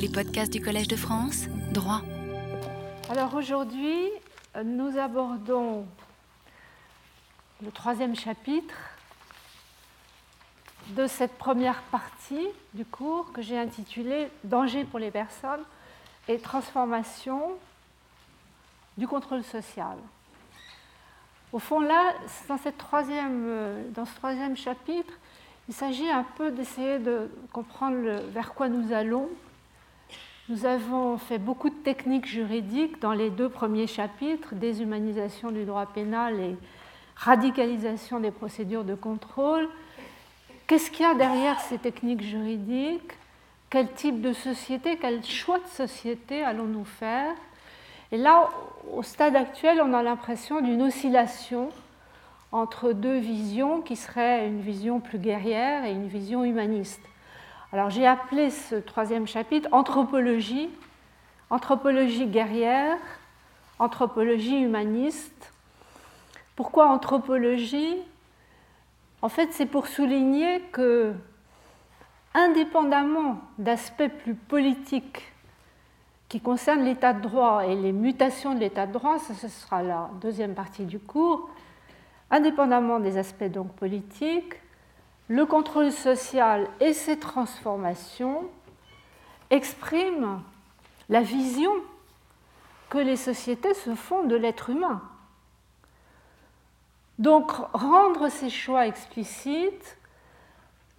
Les podcasts du Collège de France, droit. Alors aujourd'hui, nous abordons le troisième chapitre de cette première partie du cours que j'ai intitulé Danger pour les personnes et transformation du contrôle social. Au fond, là, dans, dans ce troisième chapitre, il s'agit un peu d'essayer de comprendre vers quoi nous allons. Nous avons fait beaucoup de techniques juridiques dans les deux premiers chapitres, déshumanisation du droit pénal et radicalisation des procédures de contrôle. Qu'est-ce qu'il y a derrière ces techniques juridiques? Quel type de société, quel choix de société allons-nous faire? Et là, au stade actuel, on a l'impression d'une oscillation entre deux visions qui seraient une vision plus guerrière et une vision humaniste. Alors j'ai appelé ce troisième chapitre Anthropologie, anthropologie guerrière, anthropologie humaniste. Pourquoi anthropologie? En fait, c'est pour souligner que, indépendamment d'aspects plus politiques qui concernent l'état de droit et les mutations de l'état de droit, ça ce sera la deuxième partie du cours, indépendamment des aspects donc politiques, le contrôle social et ses transformations expriment la vision que les sociétés se font de l'être humain. Donc rendre ces choix explicites,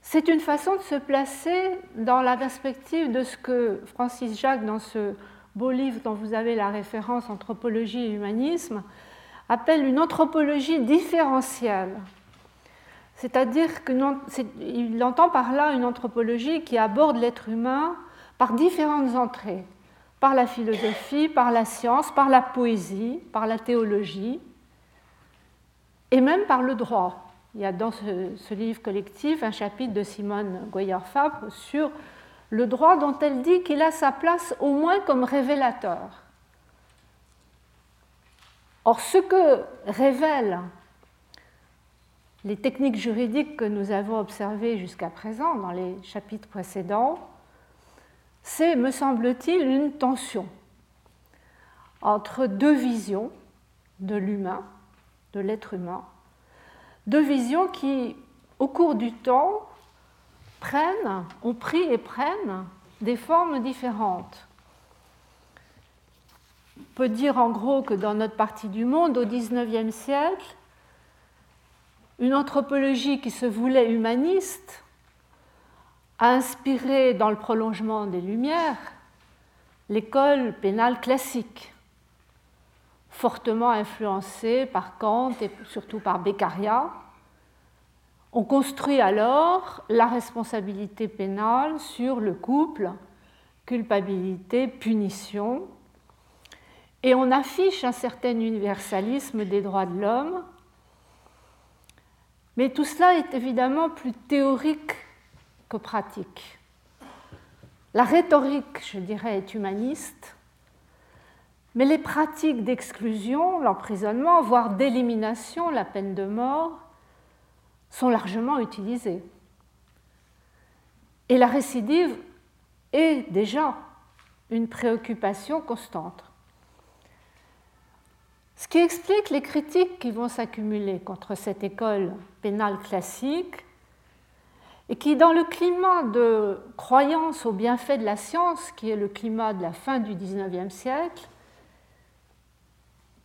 c'est une façon de se placer dans la perspective de ce que Francis Jacques, dans ce beau livre dont vous avez la référence Anthropologie et humanisme, appelle une anthropologie différentielle. C'est-à-dire qu'il entend par là une anthropologie qui aborde l'être humain par différentes entrées, par la philosophie, par la science, par la poésie, par la théologie, et même par le droit. Il y a dans ce, livre collectif un chapitre de Simone Goyer-Fabre sur le droit dont elle dit qu'il a sa place au moins comme révélateur. Or, ce que révèlent les techniques juridiques que nous avons observées jusqu'à présent dans les chapitres précédents, c'est, me semble-t-il, une tension entre deux visions de l'humain, de l'être humain, deux visions qui, au cours du temps, prennent, ont pris et prennent des formes différentes. On peut dire en gros que dans notre partie du monde, au XIXe siècle, une anthropologie qui se voulait humaniste a inspiré dans le prolongement des Lumières l'école pénale classique, fortement influencée par Kant et surtout par Beccaria. On construit alors la responsabilité pénale sur le couple, culpabilité, punition, et on affiche un certain universalisme des droits de l'homme. Mais tout cela est évidemment plus théorique que pratique. La rhétorique, je dirais, est humaniste, mais les pratiques d'exclusion, l'emprisonnement, voire d'élimination, la peine de mort, sont largement utilisées. Et la récidive est déjà une préoccupation constante. Ce qui explique les critiques qui vont s'accumuler contre cette école pénale classique et qui, dans le climat de croyance au bienfait de la science, qui est le climat de la fin du XIXe siècle,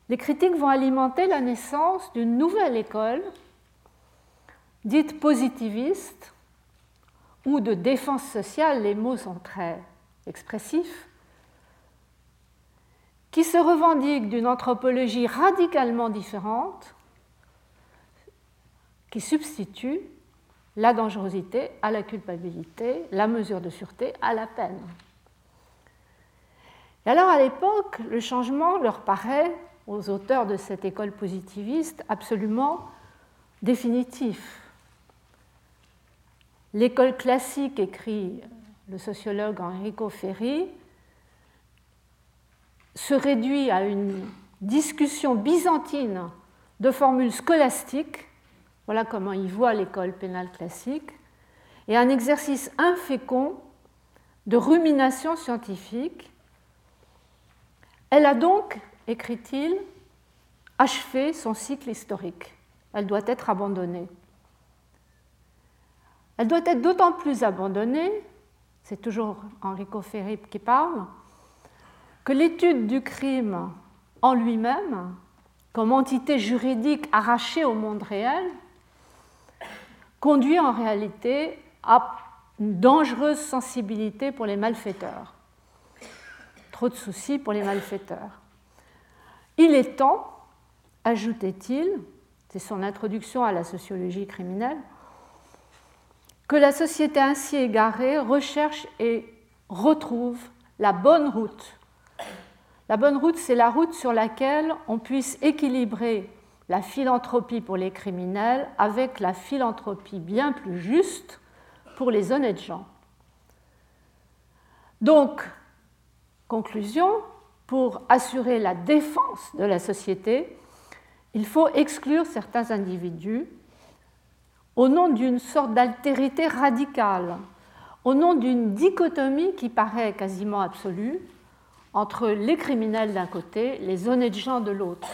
les critiques vont alimenter la naissance d'une nouvelle école dite positiviste ou de défense sociale, les mots sont très expressifs, qui se revendique d'une anthropologie radicalement différente, qui substitue la dangerosité à la culpabilité, la mesure de sûreté à la peine. Et alors à l'époque, le changement leur paraît, aux auteurs de cette école positiviste, absolument définitif. L'école classique, écrit le sociologue Enrico Ferri, se réduit à une discussion byzantine de formules scolastiques, voilà comment il voit l'école pénale classique, et un exercice infécond de rumination scientifique. Elle a donc, écrit-il, achevé son cycle historique. Elle doit être abandonnée. Elle doit être d'autant plus abandonnée, c'est toujours Enrico Ferri qui parle, que l'étude du crime en lui-même, comme entité juridique arrachée au monde réel, conduit en réalité à une dangereuse sensibilité pour les malfaiteurs. Trop de soucis pour les malfaiteurs. Il est temps, ajoutait-il, c'est son introduction à la sociologie criminelle, que la société ainsi égarée recherche et retrouve la bonne route. La bonne route, c'est la route sur laquelle on puisse équilibrer la philanthropie pour les criminels avec la philanthropie bien plus juste pour les honnêtes gens. Donc, conclusion, pour assurer la défense de la société, il faut exclure certains individus au nom d'une sorte d'altérité radicale, au nom d'une dichotomie qui paraît quasiment absolue entre les criminels d'un côté, les honnêtes gens de l'autre.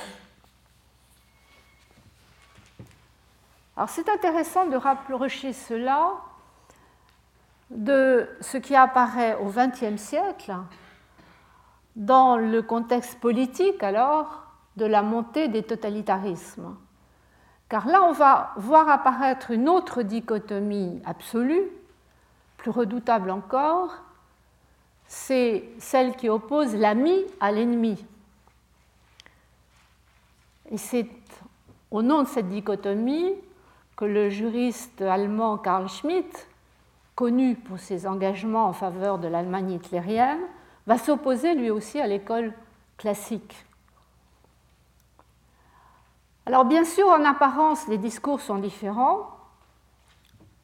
Alors c'est intéressant de rapprocher cela de ce qui apparaît au XXe siècle dans le contexte politique alors de la montée des totalitarismes. Car là, on va voir apparaître une autre dichotomie absolue, plus redoutable encore, c'est celle qui oppose l'ami à l'ennemi. Et c'est au nom de cette dichotomie que le juriste allemand Karl Schmitt, connu pour ses engagements en faveur de l'Allemagne hitlérienne, va s'opposer lui aussi à l'école classique. Alors bien sûr, en apparence, les discours sont différents.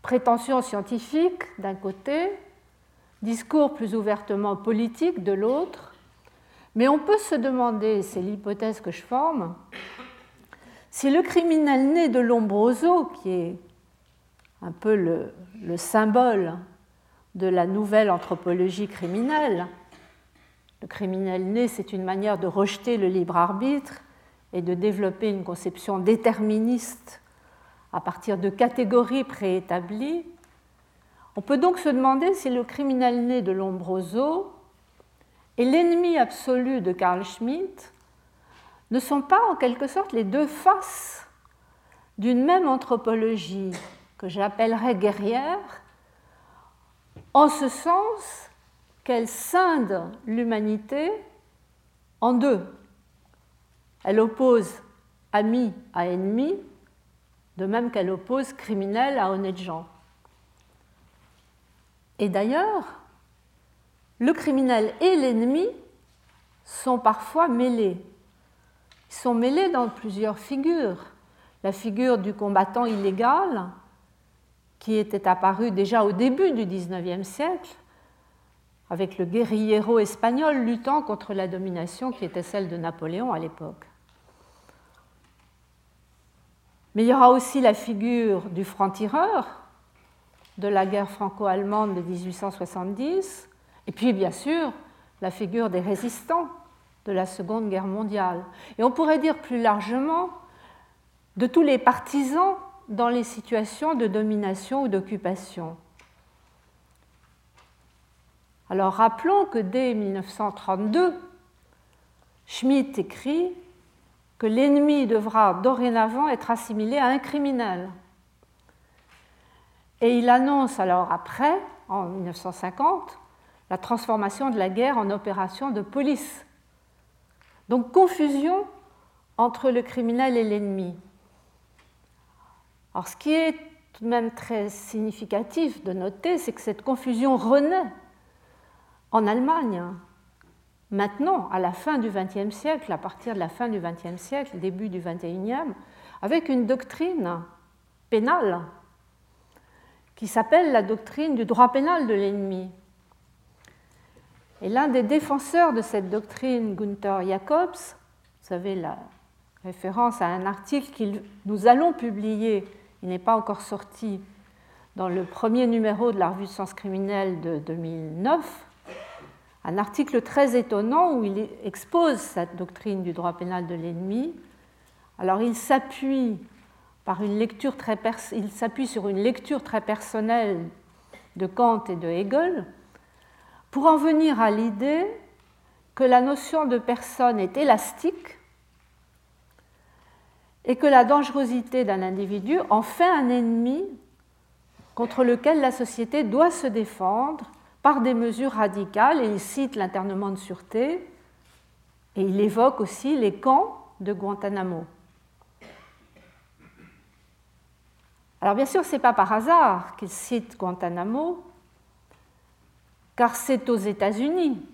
Prétention scientifique d'un côté, discours plus ouvertement politique de l'autre. Mais on peut se demander, c'est l'hypothèse que je forme, si le criminel né de Lombroso, qui est un peu le, le symbole de la nouvelle anthropologie criminelle, le criminel né, c'est une manière de rejeter le libre arbitre et de développer une conception déterministe à partir de catégories préétablies, on peut donc se demander si le criminel né de Lombroso et l'ennemi absolu de Carl Schmitt ne sont pas en quelque sorte les deux faces d'une même anthropologie que j'appellerais guerrière, en ce sens qu'elle scinde l'humanité en deux. Elle oppose ami à ennemi, de même qu'elle oppose criminel à honnête gens. Et d'ailleurs, le criminel et l'ennemi sont parfois mêlés. Ils sont mêlés dans plusieurs figures. La figure du combattant illégal, qui était apparu déjà au début du XIXe siècle, avec le guérillero espagnol luttant contre la domination qui était celle de Napoléon à l'époque. Mais il y aura aussi la figure du franc-tireur de la guerre franco-allemande de 1870, et puis bien sûr la figure des résistants de la Seconde Guerre mondiale. Et on pourrait dire plus largement de tous les partisans dans les situations de domination ou d'occupation. Alors rappelons que dès 1932, Schmitt écrit que l'ennemi devra dorénavant être assimilé à un criminel. Et il annonce alors après, en 1950, la transformation de la guerre en opération de police. Donc confusion entre le criminel et l'ennemi. Alors ce qui est tout de même très significatif de noter, c'est que cette confusion renaît en Allemagne maintenant, à la fin du XXe siècle, à partir de la fin du XXe siècle, début du XXIe, avec une doctrine pénale qui s'appelle la doctrine du droit pénal de l'ennemi. Et l'un des défenseurs de cette doctrine, Gunther Jacobs, vous savez la référence à un article que nous allons publier, il n'est pas encore sorti, dans le premier numéro de la revue sciences criminelles de 2009 un article très étonnant où il expose cette doctrine du droit pénal de l'ennemi. Alors il s'appuie par une lecture très il s'appuie sur une lecture très personnelle de Kant et de Hegel pour en venir à l'idée que la notion de personne est élastique et que la dangerosité d'un individu en fait un ennemi contre lequel la société doit se défendre par des mesures radicales, et il cite l'internement de sûreté, et il évoque aussi les camps de Guantanamo. Alors bien sûr, ce n'est pas par hasard qu'il cite Guantanamo, car c'est aux États-Unis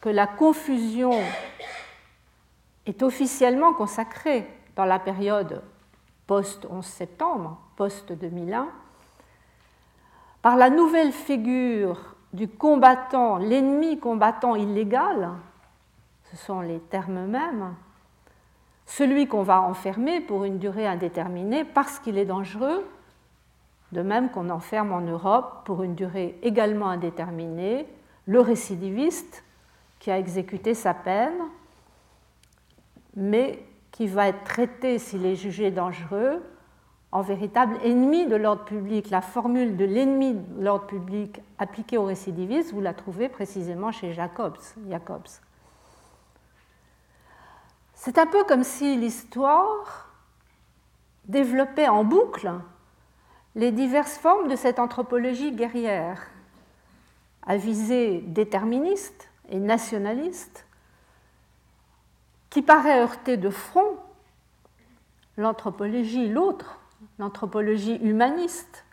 que la confusion est officiellement consacrée dans la période post-11 septembre, post-2001, par la nouvelle figure du combattant, l'ennemi combattant illégal, ce sont les termes mêmes, celui qu'on va enfermer pour une durée indéterminée parce qu'il est dangereux, de même qu'on enferme en Europe pour une durée également indéterminée le récidiviste qui a exécuté sa peine, mais qui va être traité s'il est jugé dangereux en véritable ennemi de l'ordre public. La formule de l'ennemi de l'ordre public appliquée au récidiviste, vous la trouvez précisément chez Jacobs. Jacobs. C'est un peu comme si l'histoire développait en boucle les diverses formes de cette anthropologie guerrière, à visée déterministe et nationaliste, qui paraît heurter de front l'anthropologie, l'autre, l'anthropologie humaniste,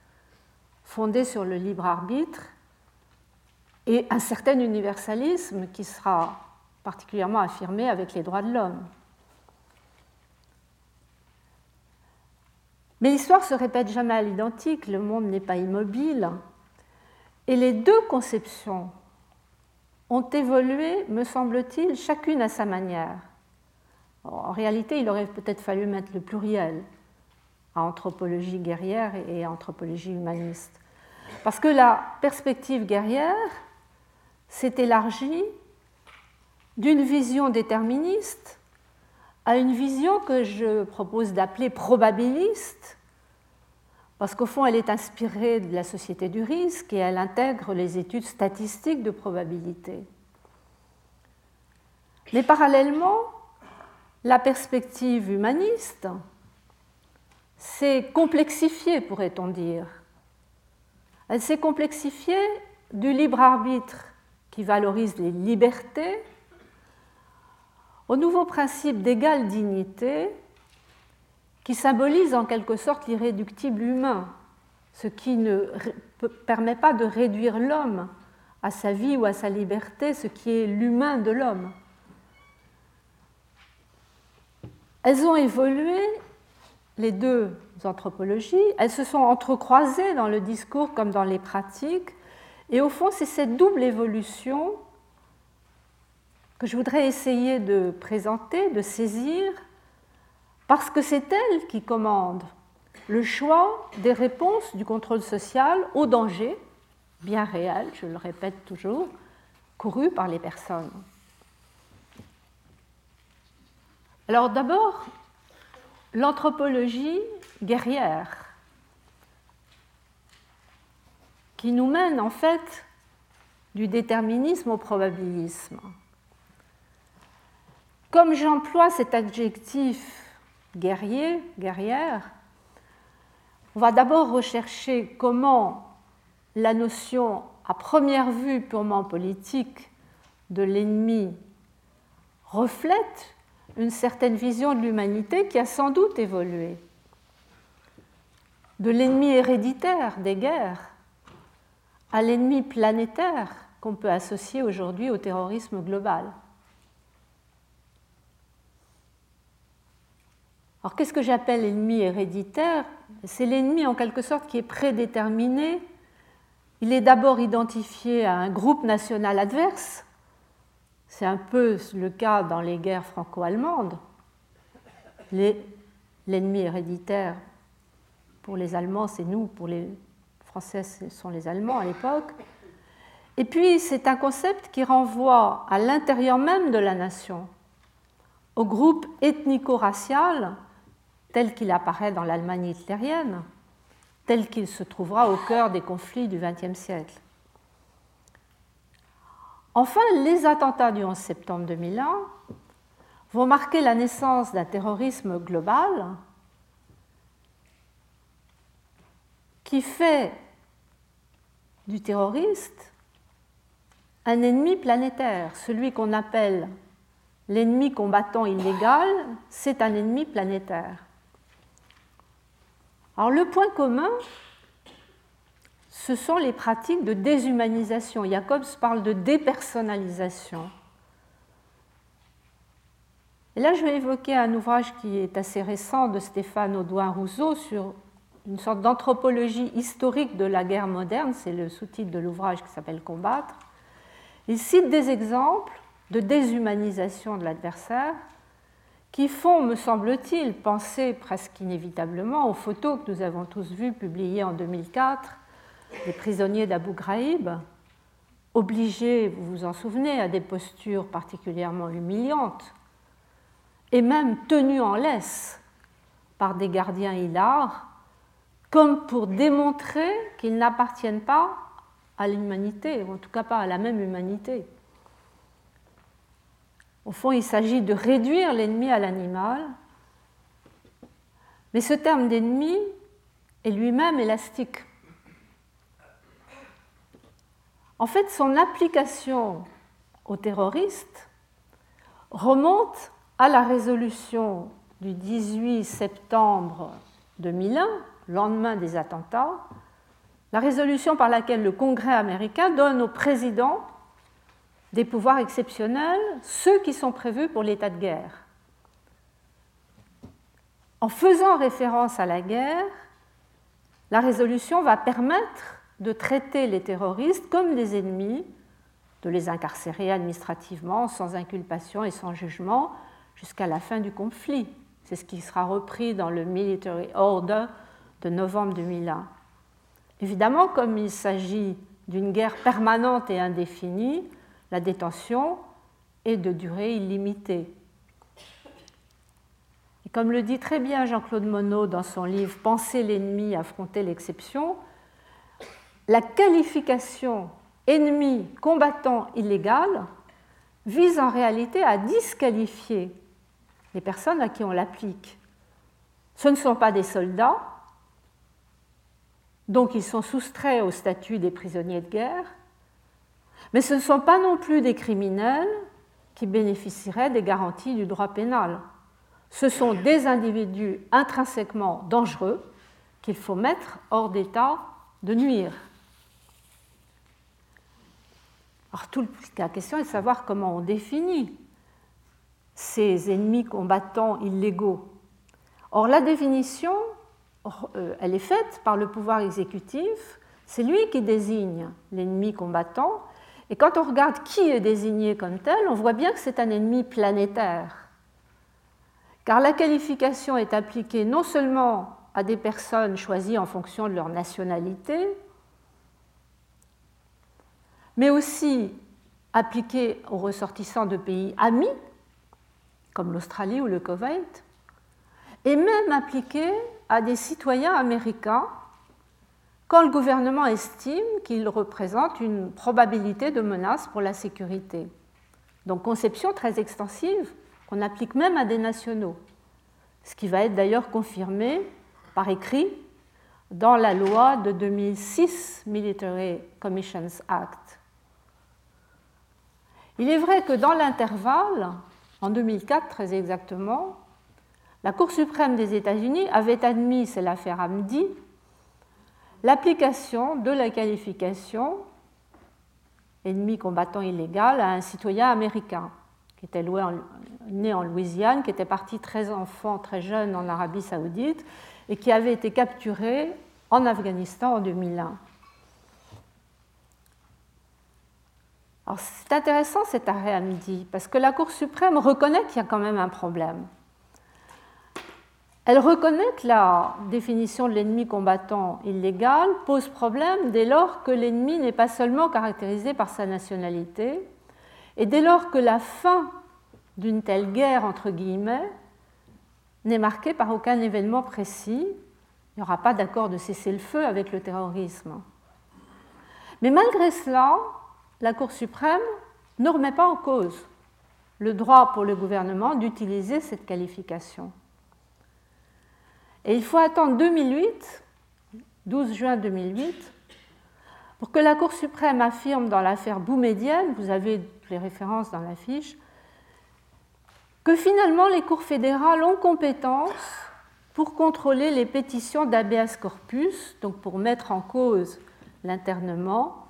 fondée sur le libre arbitre, et un certain universalisme qui sera particulièrement affirmé avec les droits de l'homme. Mais l'histoire se répète jamais à l'identique, le monde n'est pas immobile, et les deux conceptions ont évolué, me semble-t-il, chacune à sa manière. En réalité, il aurait peut-être fallu mettre le pluriel, à anthropologie guerrière et anthropologie humaniste. Parce que la perspective guerrière s'est élargie d'une vision déterministe à une vision que je propose d'appeler probabiliste, parce qu'au fond, elle est inspirée de la société du risque et elle intègre les études statistiques de probabilité. Mais parallèlement, la perspective humaniste, s'est complexifiée, pourrait-on dire. Elle s'est complexifiée du libre arbitre qui valorise les libertés au nouveau principe d'égale dignité qui symbolise en quelque sorte l'irréductible humain, ce qui ne permet pas de réduire l'homme à sa vie ou à sa liberté, ce qui est l'humain de l'homme. Elles ont évolué les deux anthropologies, elles se sont entrecroisées dans le discours comme dans les pratiques, et au fond, c'est cette double évolution que je voudrais essayer de présenter, de saisir, parce que c'est elle qui commande le choix des réponses du contrôle social au danger, bien réel, je le répète toujours, couru par les personnes. Alors d'abord, l'anthropologie guerrière, qui nous mène en fait du déterminisme au probabilisme. Comme j'emploie cet adjectif guerrier, guerrière, on va d'abord rechercher comment la notion à première vue purement politique de l'ennemi reflète une certaine vision de l'humanité qui a sans doute évolué. De l'ennemi héréditaire des guerres à l'ennemi planétaire qu'on peut associer aujourd'hui au terrorisme global. Alors qu'est-ce que j'appelle l'ennemi héréditaire? C'est l'ennemi en quelque sorte qui est prédéterminé. Il est d'abord identifié à un groupe national adverse, c'est un peu le cas dans les guerres franco-allemandes. L'ennemi héréditaire pour les Allemands, c'est nous, pour les Français, ce sont les Allemands à l'époque. Et puis, c'est un concept qui renvoie à l'intérieur même de la nation, au groupe ethnico-racial tel qu'il apparaît dans l'Allemagne hitlérienne, tel qu'il se trouvera au cœur des conflits du XXe siècle. Enfin, les attentats du 11 septembre 2001 vont marquer la naissance d'un terrorisme global qui fait du terroriste un ennemi planétaire. Celui qu'on appelle l'ennemi combattant illégal, c'est un ennemi planétaire. Alors le point commun, ce sont les pratiques de déshumanisation. Jacobs parle de dépersonnalisation. Et là, je vais évoquer un ouvrage qui est assez récent de Stéphane Audouin-Rousseau sur une sorte d'anthropologie historique de la guerre moderne, c'est le sous-titre de l'ouvrage qui s'appelle Combattre. Il cite des exemples de déshumanisation de l'adversaire qui font, me semble-t-il, penser presque inévitablement aux photos que nous avons tous vues publiées en 2004 des prisonniers d'Abu Ghraib, obligés, vous vous en souvenez, à des postures particulièrement humiliantes, et même tenus en laisse par des gardiens hilars, comme pour démontrer qu'ils n'appartiennent pas à l'humanité, ou en tout cas pas à la même humanité. Au fond, il s'agit de réduire l'ennemi à l'animal, mais ce terme d'ennemi est lui-même élastique. En fait, son application aux terroristes remonte à la résolution du 18 septembre 2001, lendemain des attentats, la résolution par laquelle le Congrès américain donne au président des pouvoirs exceptionnels, ceux qui sont prévus pour l'état de guerre. En faisant référence à la guerre, la résolution va permettre de traiter les terroristes comme des ennemis, de les incarcérer administrativement sans inculpation et sans jugement, jusqu'à la fin du conflit. C'est ce qui sera repris dans le Military Order de novembre 2001. Évidemment, comme il s'agit d'une guerre permanente et indéfinie, la détention est de durée illimitée. Et comme le dit très bien Jean-Claude Monod dans son livre Penser l'ennemi, affronter l'exception, la qualification ennemi, combattant, illégal vise en réalité à disqualifier les personnes à qui on l'applique. Ce ne sont pas des soldats, donc ils sont soustraits au statut des prisonniers de guerre, mais ce ne sont pas non plus des criminels qui bénéficieraient des garanties du droit pénal. Ce sont des individus intrinsèquement dangereux qu'il faut mettre hors d'état de nuire. Alors, la question est de savoir comment on définit ces ennemis combattants illégaux. Or, la définition, euh, elle est faite par le pouvoir exécutif, c'est lui qui désigne l'ennemi combattant, et quand on regarde qui est désigné comme tel, on voit bien que c'est un ennemi planétaire. Car la qualification est appliquée non seulement à des personnes choisies en fonction de leur nationalité, mais aussi appliquée aux ressortissants de pays amis, comme l'Australie ou le Koweït, et même appliquée à des citoyens américains quand le gouvernement estime qu'il représente une probabilité de menace pour la sécurité. Donc conception très extensive qu'on applique même à des nationaux, ce qui va être d'ailleurs confirmé par écrit dans la loi de 2006, Military Commissions Act. Il est vrai que dans l'intervalle, en 2004 très exactement, la Cour suprême des États-Unis avait admis, c'est l'affaire Hamdi, l'application de la qualification ennemi combattant illégal à un citoyen américain qui était né en Louisiane, qui était parti très enfant, très jeune en Arabie saoudite et qui avait été capturé en Afghanistan en 2001. c'est intéressant cet arrêt à parce que la Cour suprême reconnaît qu'il y a quand même un problème. Elle reconnaît que la définition de l'ennemi combattant illégal pose problème dès lors que l'ennemi n'est pas seulement caractérisé par sa nationalité, et dès lors que la fin d'une telle guerre, entre guillemets, n'est marquée par aucun événement précis, il n'y aura pas d'accord de cessez-le-feu avec le terrorisme. Mais malgré cela, la Cour suprême ne remet pas en cause le droit pour le gouvernement d'utiliser cette qualification. Et il faut attendre 2008, 12 juin 2008, pour que la Cour suprême affirme dans l'affaire Boumédienne, vous avez les références dans la fiche, que finalement les cours fédérales ont compétence pour contrôler les pétitions d'habeas corpus, donc pour mettre en cause l'internement,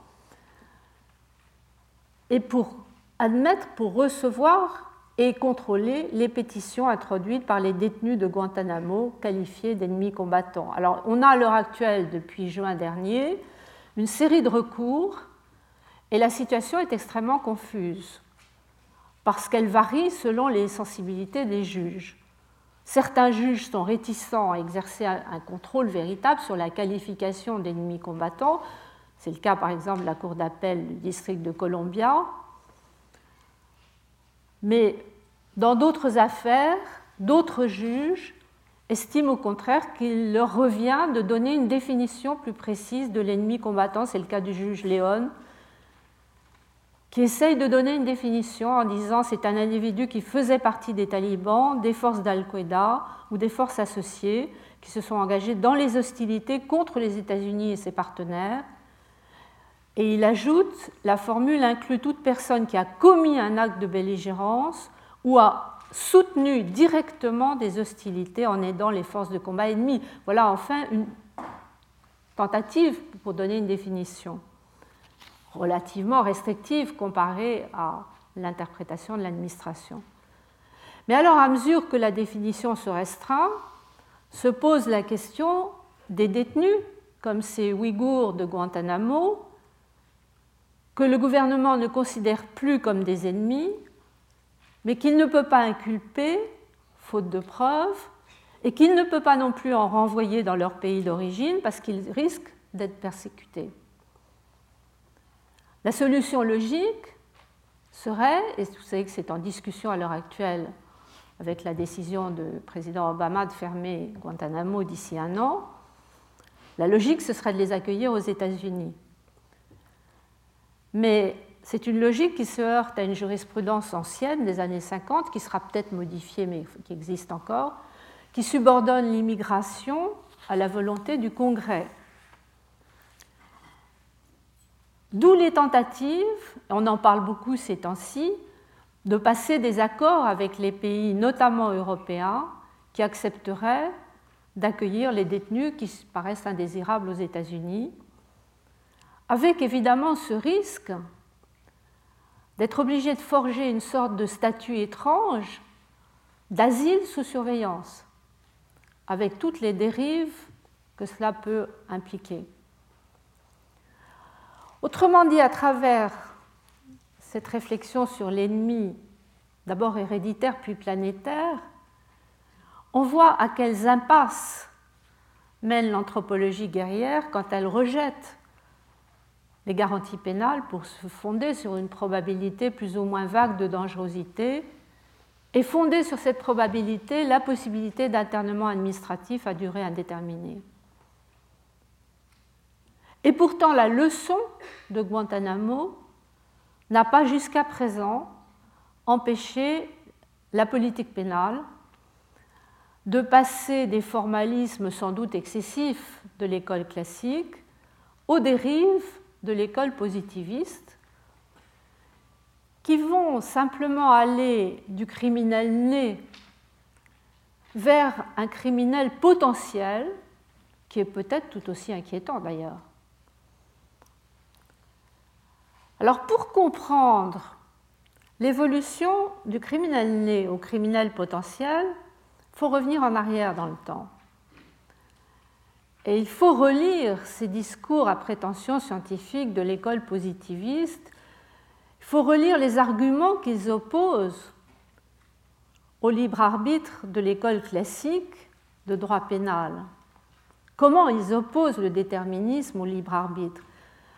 et pour admettre, pour recevoir et contrôler les pétitions introduites par les détenus de Guantanamo qualifiés d'ennemis combattants. Alors on a à l'heure actuelle, depuis juin dernier, une série de recours et la situation est extrêmement confuse parce qu'elle varie selon les sensibilités des juges. Certains juges sont réticents à exercer un contrôle véritable sur la qualification d'ennemis combattants. C'est le cas par exemple de la Cour d'appel du district de Columbia. Mais dans d'autres affaires, d'autres juges estiment au contraire qu'il leur revient de donner une définition plus précise de l'ennemi combattant. C'est le cas du juge Léon qui essaye de donner une définition en disant c'est un individu qui faisait partie des talibans, des forces d'Al-Qaïda ou des forces associées qui se sont engagées dans les hostilités contre les États-Unis et ses partenaires. Et il ajoute, la formule inclut toute personne qui a commis un acte de belligérance ou a soutenu directement des hostilités en aidant les forces de combat ennemies. Voilà enfin une tentative pour donner une définition relativement restrictive comparée à l'interprétation de l'administration. Mais alors, à mesure que la définition se restreint, se pose la question des détenus, comme ces Ouïghours de Guantanamo, que le gouvernement ne considère plus comme des ennemis, mais qu'il ne peut pas inculper, faute de preuves, et qu'il ne peut pas non plus en renvoyer dans leur pays d'origine parce qu'ils risquent d'être persécutés. La solution logique serait, et vous savez que c'est en discussion à l'heure actuelle avec la décision du président Obama de fermer Guantanamo d'ici un an, la logique, ce serait de les accueillir aux États-Unis. Mais c'est une logique qui se heurte à une jurisprudence ancienne des années 50, qui sera peut-être modifiée, mais qui existe encore, qui subordonne l'immigration à la volonté du Congrès. D'où les tentatives, on en parle beaucoup ces temps-ci, de passer des accords avec les pays, notamment européens, qui accepteraient d'accueillir les détenus qui paraissent indésirables aux États-Unis, avec évidemment ce risque d'être obligé de forger une sorte de statut étrange d'asile sous surveillance, avec toutes les dérives que cela peut impliquer. Autrement dit, à travers cette réflexion sur l'ennemi, d'abord héréditaire puis planétaire, on voit à quelles impasses mène l'anthropologie guerrière quand elle rejette les garanties pénales pour se fonder sur une probabilité plus ou moins vague de dangerosité et fonder sur cette probabilité la possibilité d'internement administratif à durée indéterminée. Et pourtant, la leçon de Guantanamo n'a pas jusqu'à présent empêché la politique pénale de passer des formalismes sans doute excessifs de l'école classique aux dérives de l'école positiviste qui vont simplement aller du criminel né vers un criminel potentiel qui est peut-être tout aussi inquiétant d'ailleurs. Alors pour comprendre l'évolution du criminel né au criminel potentiel, il faut revenir en arrière dans le temps. Et il faut relire ces discours à prétention scientifique de l'école positiviste. Il faut relire les arguments qu'ils opposent au libre arbitre de l'école classique de droit pénal. Comment ils opposent le déterminisme au libre arbitre?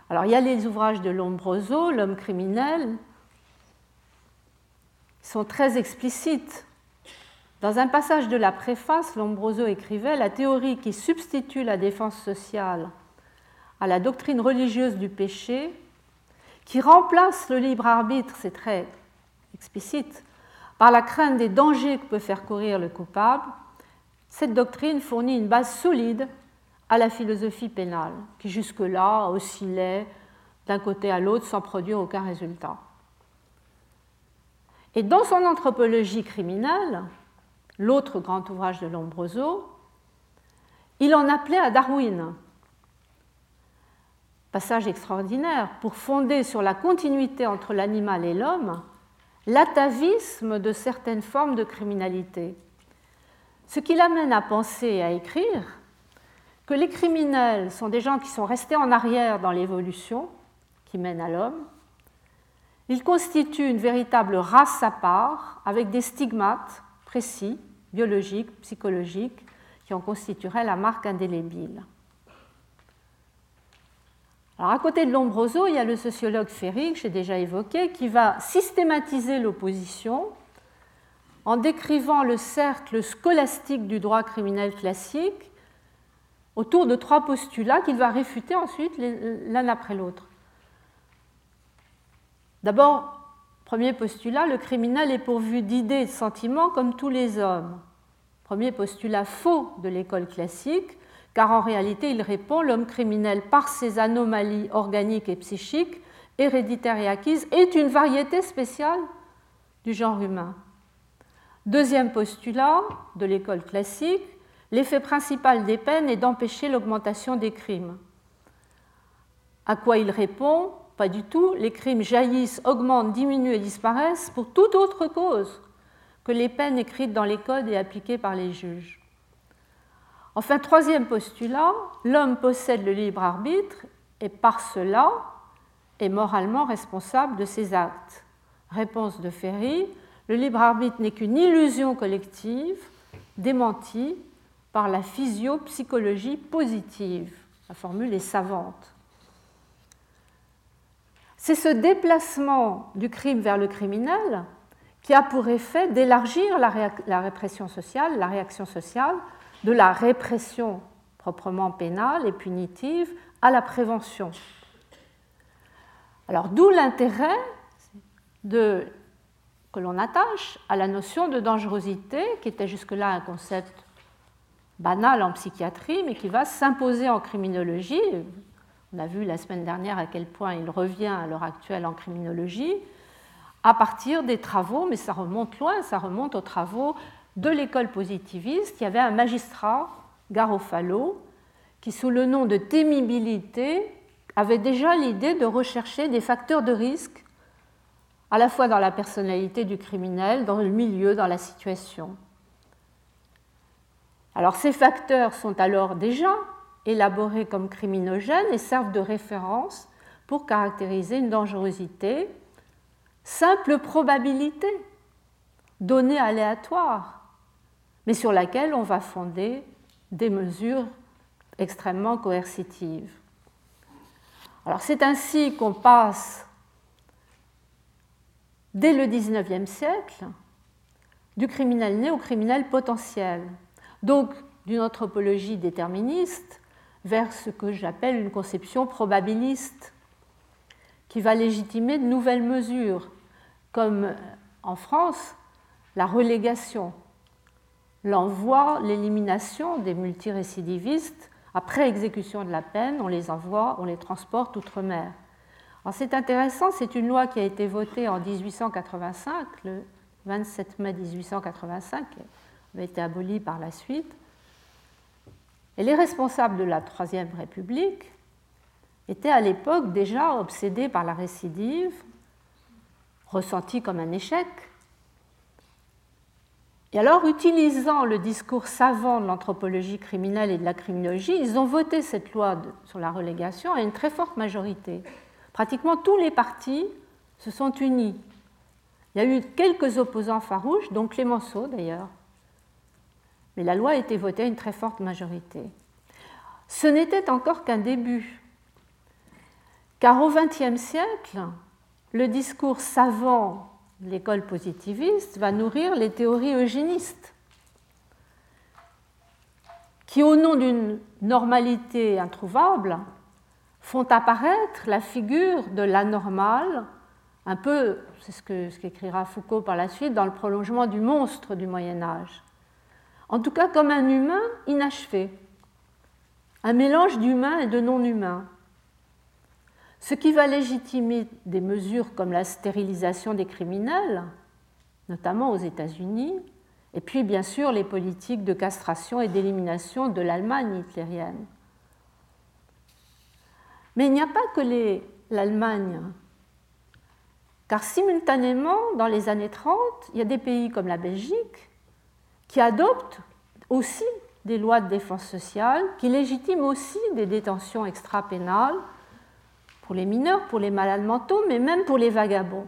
Alors il y a les ouvrages de Lombroso, L'homme criminel, ils sont très explicites. Dans un passage de la préface, Lombroso écrivait La théorie qui substitue la défense sociale à la doctrine religieuse du péché, qui remplace le libre arbitre, c'est très explicite, par la crainte des dangers que peut faire courir le coupable, cette doctrine fournit une base solide à la philosophie pénale, qui jusque-là oscillait d'un côté à l'autre sans produire aucun résultat. Et dans son anthropologie criminelle, l'autre grand ouvrage de Lombroso, il en appelait à Darwin, passage extraordinaire, pour fonder sur la continuité entre l'animal et l'homme l'atavisme de certaines formes de criminalité. Ce qui l'amène à penser et à écrire que les criminels sont des gens qui sont restés en arrière dans l'évolution qui mène à l'homme. Ils constituent une véritable race à part avec des stigmates précis, biologiques, psychologiques, qui en constitueraient la marque indélébile. Alors, à côté de Lombroso, il y a le sociologue Ferry, que j'ai déjà évoqué, qui va systématiser l'opposition en décrivant le cercle scolastique du droit criminel classique autour de trois postulats qu'il va réfuter ensuite l'un après l'autre. D'abord, premier postulat, le criminel est pourvu d'idées et de sentiments comme tous les hommes. Premier postulat faux de l'école classique, car en réalité il répond l'homme criminel par ses anomalies organiques et psychiques, héréditaires et acquises, est une variété spéciale du genre humain. Deuxième postulat de l'école classique, l'effet principal des peines est d'empêcher l'augmentation des crimes. À quoi il répond? Pas du tout. Les crimes jaillissent, augmentent, diminuent et disparaissent pour toute autre cause que les peines écrites dans les codes et appliquées par les juges. Enfin, troisième postulat, l'homme possède le libre arbitre et par cela est moralement responsable de ses actes. Réponse de Ferry, le libre arbitre n'est qu'une illusion collective démentie par la physiopsychologie positive. La formule est savante. C'est ce déplacement du crime vers le criminel qui a pour effet d'élargir la, répression sociale, la réaction sociale, de la répression proprement pénale et punitive à la prévention. Alors d'où l'intérêt que l'on attache à la notion de dangerosité, qui était jusque-là un concept banal en psychiatrie, mais qui va s'imposer en criminologie. On a vu la semaine dernière à quel point il revient à l'heure actuelle en criminologie, à partir des travaux, mais ça remonte loin, ça remonte aux travaux de l'école positiviste, il y avait un magistrat, Garofalo, qui sous le nom de témibilité avait déjà l'idée de rechercher des facteurs de risque, à la fois dans la personnalité du criminel, dans le milieu, dans la situation. Alors ces facteurs sont alors déjà élaborés comme criminogènes et servent de référence pour caractériser une dangerosité, simple probabilité, donnée aléatoire, mais sur laquelle on va fonder des mesures extrêmement coercitives. Alors c'est ainsi qu'on passe dès le XIXe siècle du criminel né au criminel potentiel, donc d'une anthropologie déterministe vers ce que j'appelle une conception probabiliste qui va légitimer de nouvelles mesures, comme en France la relégation l'envoi, l'élimination des multirécidivistes, après exécution de la peine, on les envoie, on les transporte outre-mer. c'est intéressant, c'est une loi qui a été votée en 1885, le 27 mai 1885, qui avait été abolie par la suite. Et les responsables de la Troisième République étaient à l'époque déjà obsédés par la récidive, ressentie comme un échec, et alors, utilisant le discours savant de l'anthropologie criminelle et de la criminologie, ils ont voté cette loi sur la relégation à une très forte majorité. Pratiquement tous les partis se sont unis. Il y a eu quelques opposants farouches, dont Clémenceau d'ailleurs. Mais la loi a été votée à une très forte majorité. Ce n'était encore qu'un début, car au XXe siècle, le discours savant de l'école positiviste va nourrir les théories eugénistes, qui, au nom d'une normalité introuvable, font apparaître la figure de l'anormal, un peu, c'est ce qu'écrira Foucault par la suite, dans le prolongement du monstre du Moyen Âge. En tout cas comme un humain inachevé, un mélange d'humain et de non-humain, ce qui va légitimer des mesures comme la stérilisation des criminels, notamment aux États-Unis, et puis bien sûr les politiques de castration et d'élimination de l'Allemagne hitlérienne. Mais il n'y a pas que l'Allemagne, car simultanément, dans les années 30, il y a des pays comme la Belgique qui adoptent aussi des lois de défense sociale, qui légitiment aussi des détentions extra-pénales pour les mineurs, pour les malades mentaux, mais même pour les vagabonds.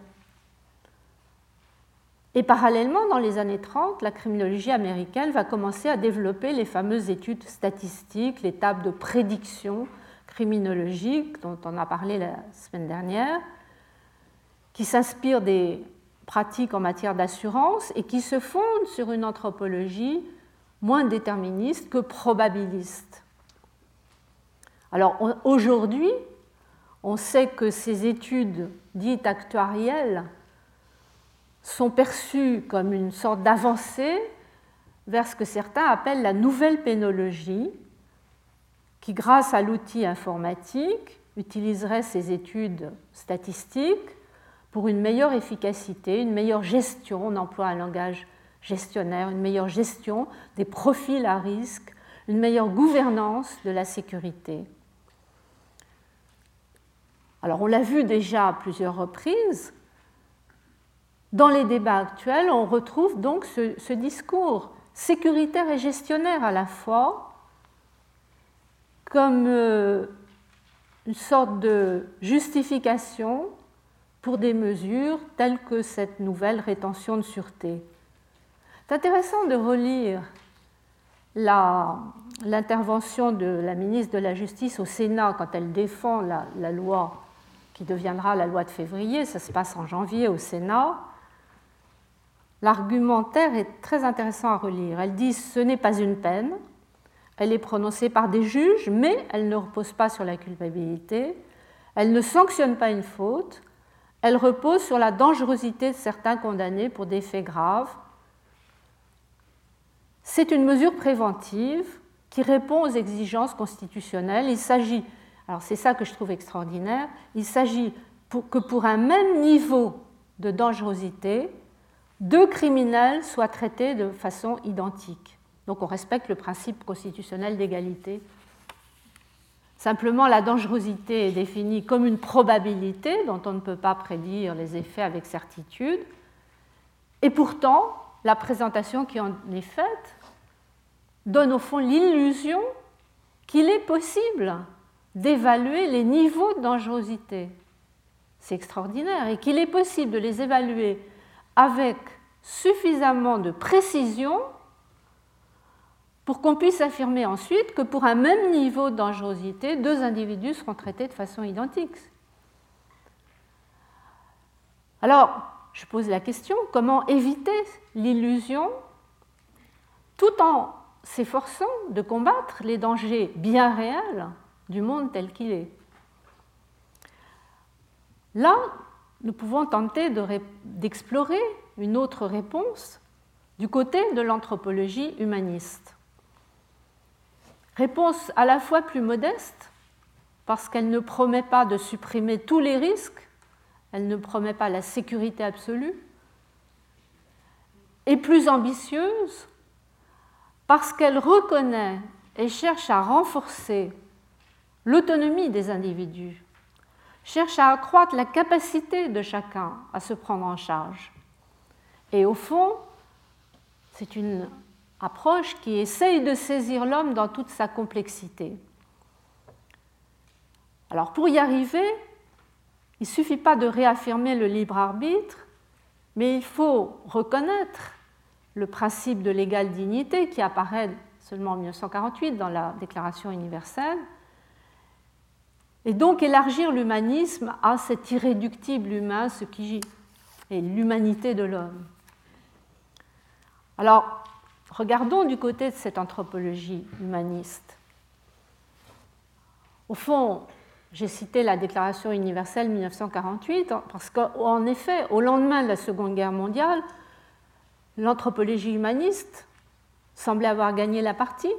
Et parallèlement, dans les années 30, la criminologie américaine va commencer à développer les fameuses études statistiques, les tables de prédiction criminologique dont on a parlé la semaine dernière, qui s'inspirent des pratiques en matière d'assurance et qui se fondent sur une anthropologie moins déterministe que probabiliste. Alors aujourd'hui, on sait que ces études dites actuarielles sont perçues comme une sorte d'avancée vers ce que certains appellent la nouvelle pénologie, qui, grâce à l'outil informatique, utiliserait ces études statistiques pour une meilleure efficacité, une meilleure gestion, on emploie un langage gestionnaire, une meilleure gestion des profils à risque, une meilleure gouvernance de la sécurité. Alors on l'a vu déjà à plusieurs reprises, dans les débats actuels, on retrouve donc ce, discours sécuritaire et gestionnaire à la fois comme euh, une sorte de justification pour des mesures telles que cette nouvelle rétention de sûreté. C'est intéressant de relire l'intervention de la ministre de la Justice au Sénat quand elle défend la, loi qui deviendra la loi de février, ça se passe en janvier au Sénat. L'argumentaire est très intéressant à relire. Elle dit ce n'est pas une peine, elle est prononcée par des juges, mais elle ne repose pas sur la culpabilité, elle ne sanctionne pas une faute, elle repose sur la dangerosité de certains condamnés pour des faits graves. C'est une mesure préventive qui répond aux exigences constitutionnelles. Il s'agit, alors c'est ça que je trouve extraordinaire, il s'agit que pour un même niveau de dangerosité, deux criminels soient traités de façon identique. Donc on respecte le principe constitutionnel d'égalité. Simplement, la dangerosité est définie comme une probabilité dont on ne peut pas prédire les effets avec certitude. Et pourtant, la présentation qui en est faite donne au fond l'illusion qu'il est possible d'évaluer les niveaux de dangerosité. C'est extraordinaire. Et qu'il est possible de les évaluer avec suffisamment de précision pour qu'on puisse affirmer ensuite que pour un même niveau de dangerosité, deux individus seront traités de façon identique. Alors, je pose la question, comment éviter l'illusion tout en s'efforçant de combattre les dangers bien réels du monde tel qu'il est Là, nous pouvons tenter d'explorer une autre réponse du côté de l'anthropologie humaniste. Réponse à la fois plus modeste, parce qu'elle ne promet pas de supprimer tous les risques, elle ne promet pas la sécurité absolue, et plus ambitieuse, parce qu'elle reconnaît et cherche à renforcer l'autonomie des individus cherche à accroître la capacité de chacun à se prendre en charge. Et au fond, c'est une approche qui essaye de saisir l'homme dans toute sa complexité. Alors pour y arriver, il ne suffit pas de réaffirmer le libre arbitre, mais il faut reconnaître le principe de l'égale dignité qui apparaît seulement en 1948 dans la Déclaration universelle, et donc élargir l'humanisme à cet irréductible humain, ce qui est l'humanité de l'homme. Alors, regardons du côté de cette anthropologie humaniste. Au fond, j'ai cité la Déclaration universelle 1948 parce qu'en effet, au lendemain de la Seconde Guerre mondiale, l'anthropologie humaniste semblait avoir gagné la partie.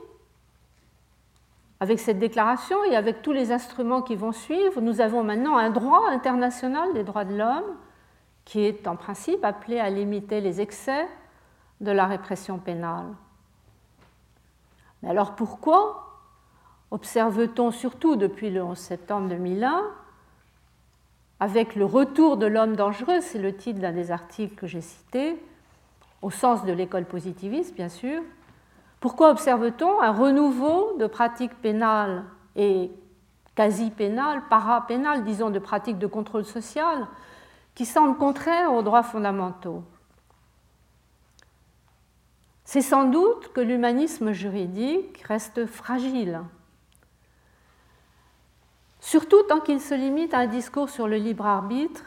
Avec cette déclaration et avec tous les instruments qui vont suivre, nous avons maintenant un droit international des droits de l'homme qui est en principe appelé à limiter les excès de la répression pénale. Mais alors pourquoi observe-t-on surtout depuis le 11 septembre 2001, avec le retour de l'homme dangereux, c'est le titre d'un des articles que j'ai cité, au sens de l'école positiviste bien sûr, pourquoi observe-t-on un renouveau de pratiques pénales et quasi pénales, para-pénales, disons de pratiques de contrôle social, qui semblent contraires aux droits fondamentaux? C'est sans doute que l'humanisme juridique reste fragile. Surtout tant qu'il se limite à un discours sur le libre arbitre,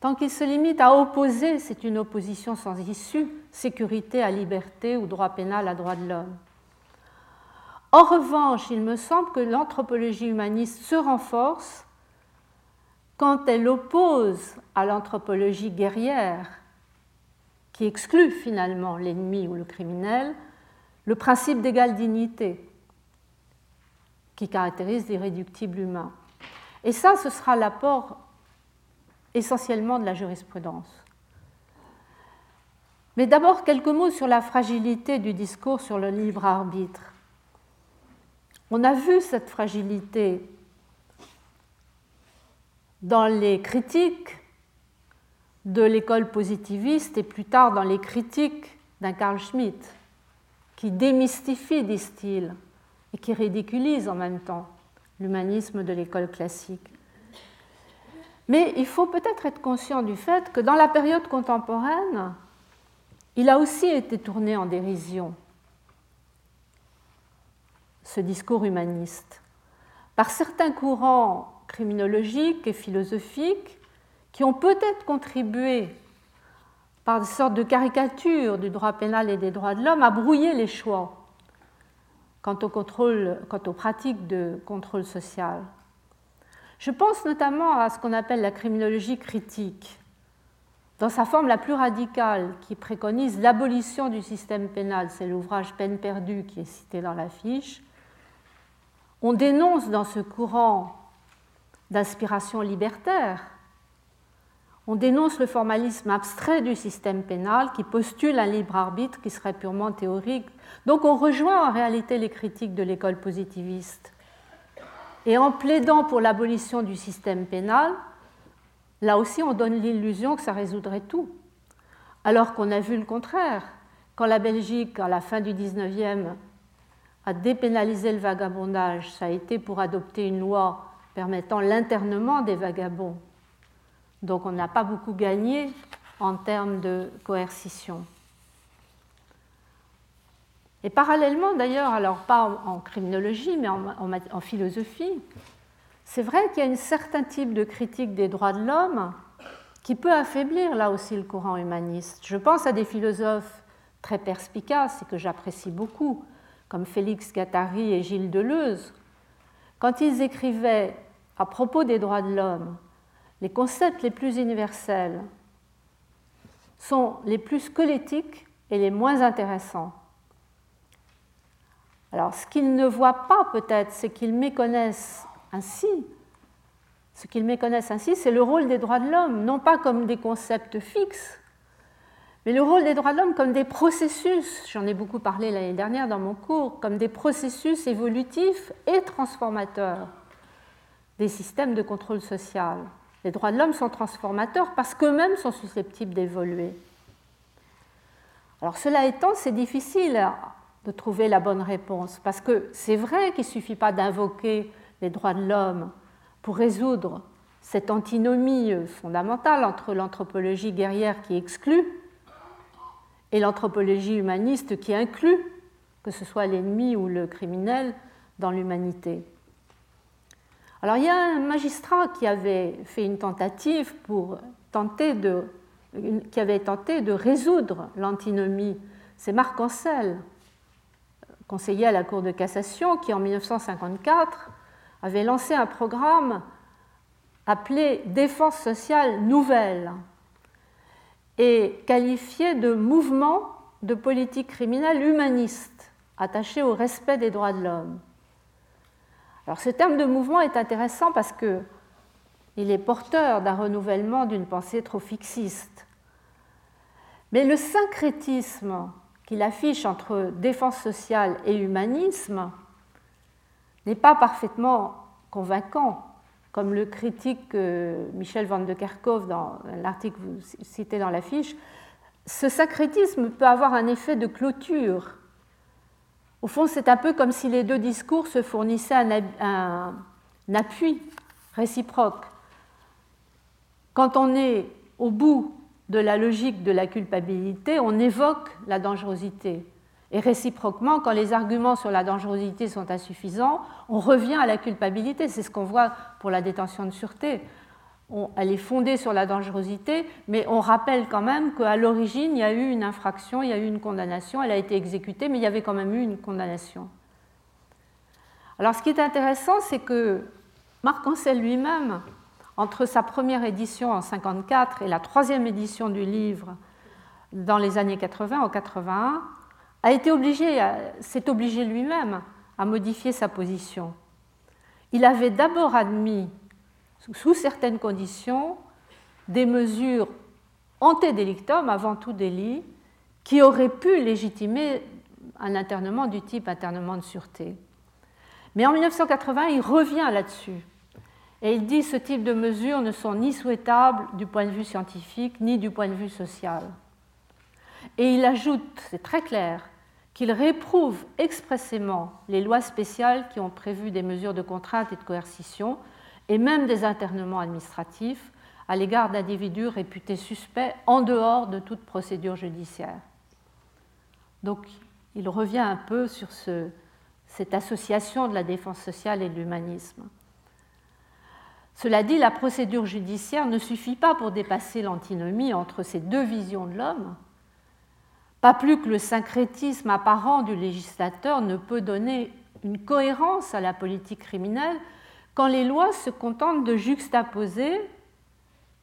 tant qu'il se limite à opposer, c'est une opposition sans issue, sécurité à liberté ou droit pénal à droit de l'homme. En revanche, il me semble que l'anthropologie humaniste se renforce quand elle oppose à l'anthropologie guerrière, qui exclut finalement l'ennemi ou le criminel, le principe d'égale dignité qui caractérise l'irréductible humain. Et ça, ce sera l'apport essentiellement de la jurisprudence. Mais d'abord, quelques mots sur la fragilité du discours sur le libre arbitre. On a vu cette fragilité dans les critiques de l'école positiviste et plus tard dans les critiques d'un Carl Schmitt, qui démystifie, disent-ils, et qui ridiculise en même temps l'humanisme de l'école classique. Mais il faut peut-être être conscient du fait que dans la période contemporaine, il a aussi été tourné en dérision, ce discours humaniste, par certains courants criminologiques et philosophiques qui ont peut-être contribué par des sortes de caricatures du droit pénal et des droits de l'homme à brouiller les choix quant, aux pratiques de contrôle social. Je pense notamment à ce qu'on appelle la criminologie critique, dans sa forme la plus radicale, qui préconise l'abolition du système pénal. C'est l'ouvrage Peine perdue qui est cité dans la fiche. On dénonce dans ce courant d'inspiration libertaire, on dénonce le formalisme abstrait du système pénal qui postule un libre arbitre qui serait purement théorique donc on rejoint en réalité les critiques de l'école positiviste. Et en plaidant pour l'abolition du système pénal, là aussi on donne l'illusion que ça résoudrait tout. Alors qu'on a vu le contraire. Quand la Belgique, à la fin du 19e, a dépénalisé le vagabondage, ça a été pour adopter une loi permettant l'internement des vagabonds. Donc on n'a pas beaucoup gagné en termes de coercition. Et parallèlement, d'ailleurs, alors pas en criminologie, mais en, philosophie, c'est vrai qu'il y a un certain type de critique des droits de l'homme qui peut affaiblir là aussi le courant humaniste. Je pense à des philosophes très perspicaces et que j'apprécie beaucoup, comme Félix Gattari et Gilles Deleuze. Quand ils écrivaient à propos des droits de l'homme, les concepts les plus universels sont les plus squelettiques et les moins intéressants. Alors, ce qu'ils ne voient pas peut-être, c'est qu'ils méconnaissent ainsi. Ce qu'ils méconnaissent ainsi, c'est le rôle des droits de l'homme, non pas comme des concepts fixes, mais le rôle des droits de l'homme comme des processus, j'en ai beaucoup parlé l'année dernière dans mon cours, comme des processus évolutifs et transformateurs des systèmes de contrôle social. Les droits de l'homme sont transformateurs parce qu'eux-mêmes sont susceptibles d'évoluer. Alors cela étant, c'est difficile de trouver la bonne réponse. Parce que c'est vrai qu'il ne suffit pas d'invoquer les droits de l'homme pour résoudre cette antinomie fondamentale entre l'anthropologie guerrière qui exclut et l'anthropologie humaniste qui inclut, que ce soit l'ennemi ou le criminel, dans l'humanité. Alors il y a un magistrat qui avait fait une tentative pour tenter de, qui avait tenté de résoudre l'antinomie. C'est Marc Ancel, conseiller à la Cour de cassation, qui en 1954 avait lancé un programme appelé Défense sociale nouvelle et qualifié de mouvement de politique criminelle humaniste attaché au respect des droits de l'homme. Alors ce terme de mouvement est intéressant parce que il est porteur d'un renouvellement d'une pensée trop fixiste. Mais le syncrétisme qu'il affiche entre défense sociale et humanisme n'est pas parfaitement convaincant, comme le critique euh, Michel van de Kerkhove dans l'article que vous citez dans l'affiche. Ce syncrétisme peut avoir un effet de clôture. Au fond, c'est un peu comme si les deux discours se fournissaient un, un appui réciproque. Quand on est au bout de la logique de la culpabilité, on évoque la dangerosité. Et réciproquement, quand les arguments sur la dangerosité sont insuffisants, on revient à la culpabilité. C'est ce qu'on voit pour la détention de sûreté. elle est fondée sur la dangerosité, mais on rappelle quand même qu'à l'origine, il y a eu une infraction, il y a eu une condamnation, elle a été exécutée, mais il y avait quand même eu une condamnation. Alors ce qui est intéressant, c'est que Marc Ancel lui-même, entre sa première édition en 1954 et la troisième édition du livre dans les années 80, en 81, a été obligé, s'est obligé lui-même à modifier sa position. Il avait d'abord admis, sous certaines conditions, des mesures antédélictum, avant tout délit, qui auraient pu légitimer un internement du type internement de sûreté. Mais en 1980, il revient là-dessus et il dit que ce type de mesures ne sont ni souhaitables du point de vue scientifique ni du point de vue social. Et il ajoute, c'est très clair, qu'il réprouve expressément les lois spéciales qui ont prévu des mesures de contrainte et de coercition, et même des internements administratifs à l'égard d'individus réputés suspects en dehors de toute procédure judiciaire. Donc il revient un peu sur cette association de la défense sociale et de l'humanisme. Cela dit, la procédure judiciaire ne suffit pas pour dépasser l'antinomie entre ces deux visions de l'homme, pas plus que le syncrétisme apparent du législateur ne peut donner une cohérence à la politique criminelle quand les lois se contentent de juxtaposer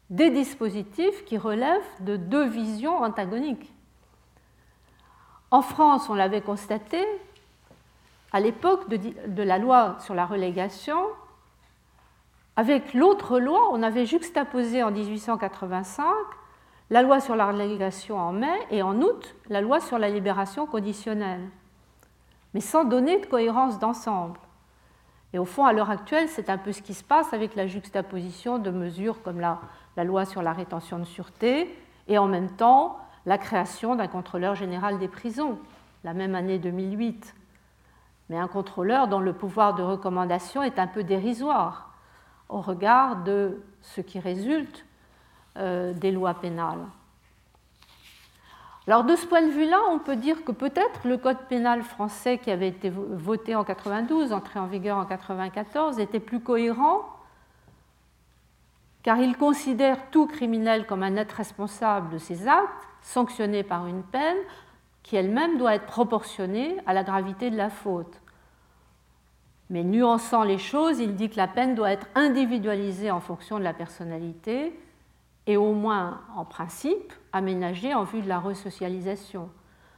des dispositifs qui relèvent de deux visions antagoniques. En France, on l'avait constaté, à l'époque de, la loi sur la relégation, avec l'autre loi, on avait juxtaposé en 1885 la loi sur la relégation en mai et en août la loi sur la libération conditionnelle, mais sans donner de cohérence d'ensemble. Et au fond, à l'heure actuelle, c'est un peu ce qui se passe avec la juxtaposition de mesures comme la, loi sur la rétention de sûreté et en même temps la création d'un contrôleur général des prisons, la même année 2008. Mais un contrôleur dont le pouvoir de recommandation est un peu dérisoire au regard de ce qui résulte des lois pénales. Alors de ce point de vue-là, on peut dire que peut-être le code pénal français qui avait été voté en 92, entré en vigueur en 94, était plus cohérent car il considère tout criminel comme un être responsable de ses actes, sanctionné par une peine qui elle-même doit être proportionnée à la gravité de la faute. Mais nuançant les choses, il dit que la peine doit être individualisée en fonction de la personnalité et au moins en principe aménagée en vue de la resocialisation.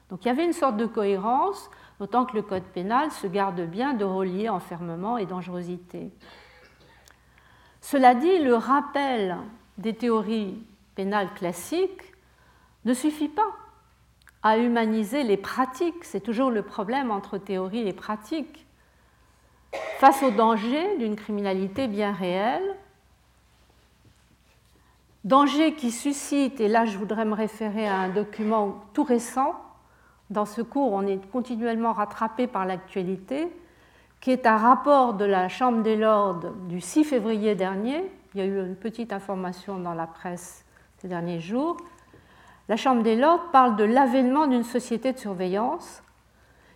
Donc il y avait une sorte de cohérence, d'autant que le Code pénal se garde bien de relier enfermement et dangerosité. Cela dit, le rappel des théories pénales classiques ne suffit pas à humaniser les pratiques. C'est toujours le problème entre théorie et pratique face au danger d'une criminalité bien réelle, danger qui suscite, et là je voudrais me référer à un document tout récent, dans ce cours on est continuellement rattrapé par l'actualité, qui est un rapport de la Chambre des Lords du 6 février dernier, il y a eu une petite information dans la presse ces derniers jours, la Chambre des Lords parle de l'avènement d'une société de surveillance,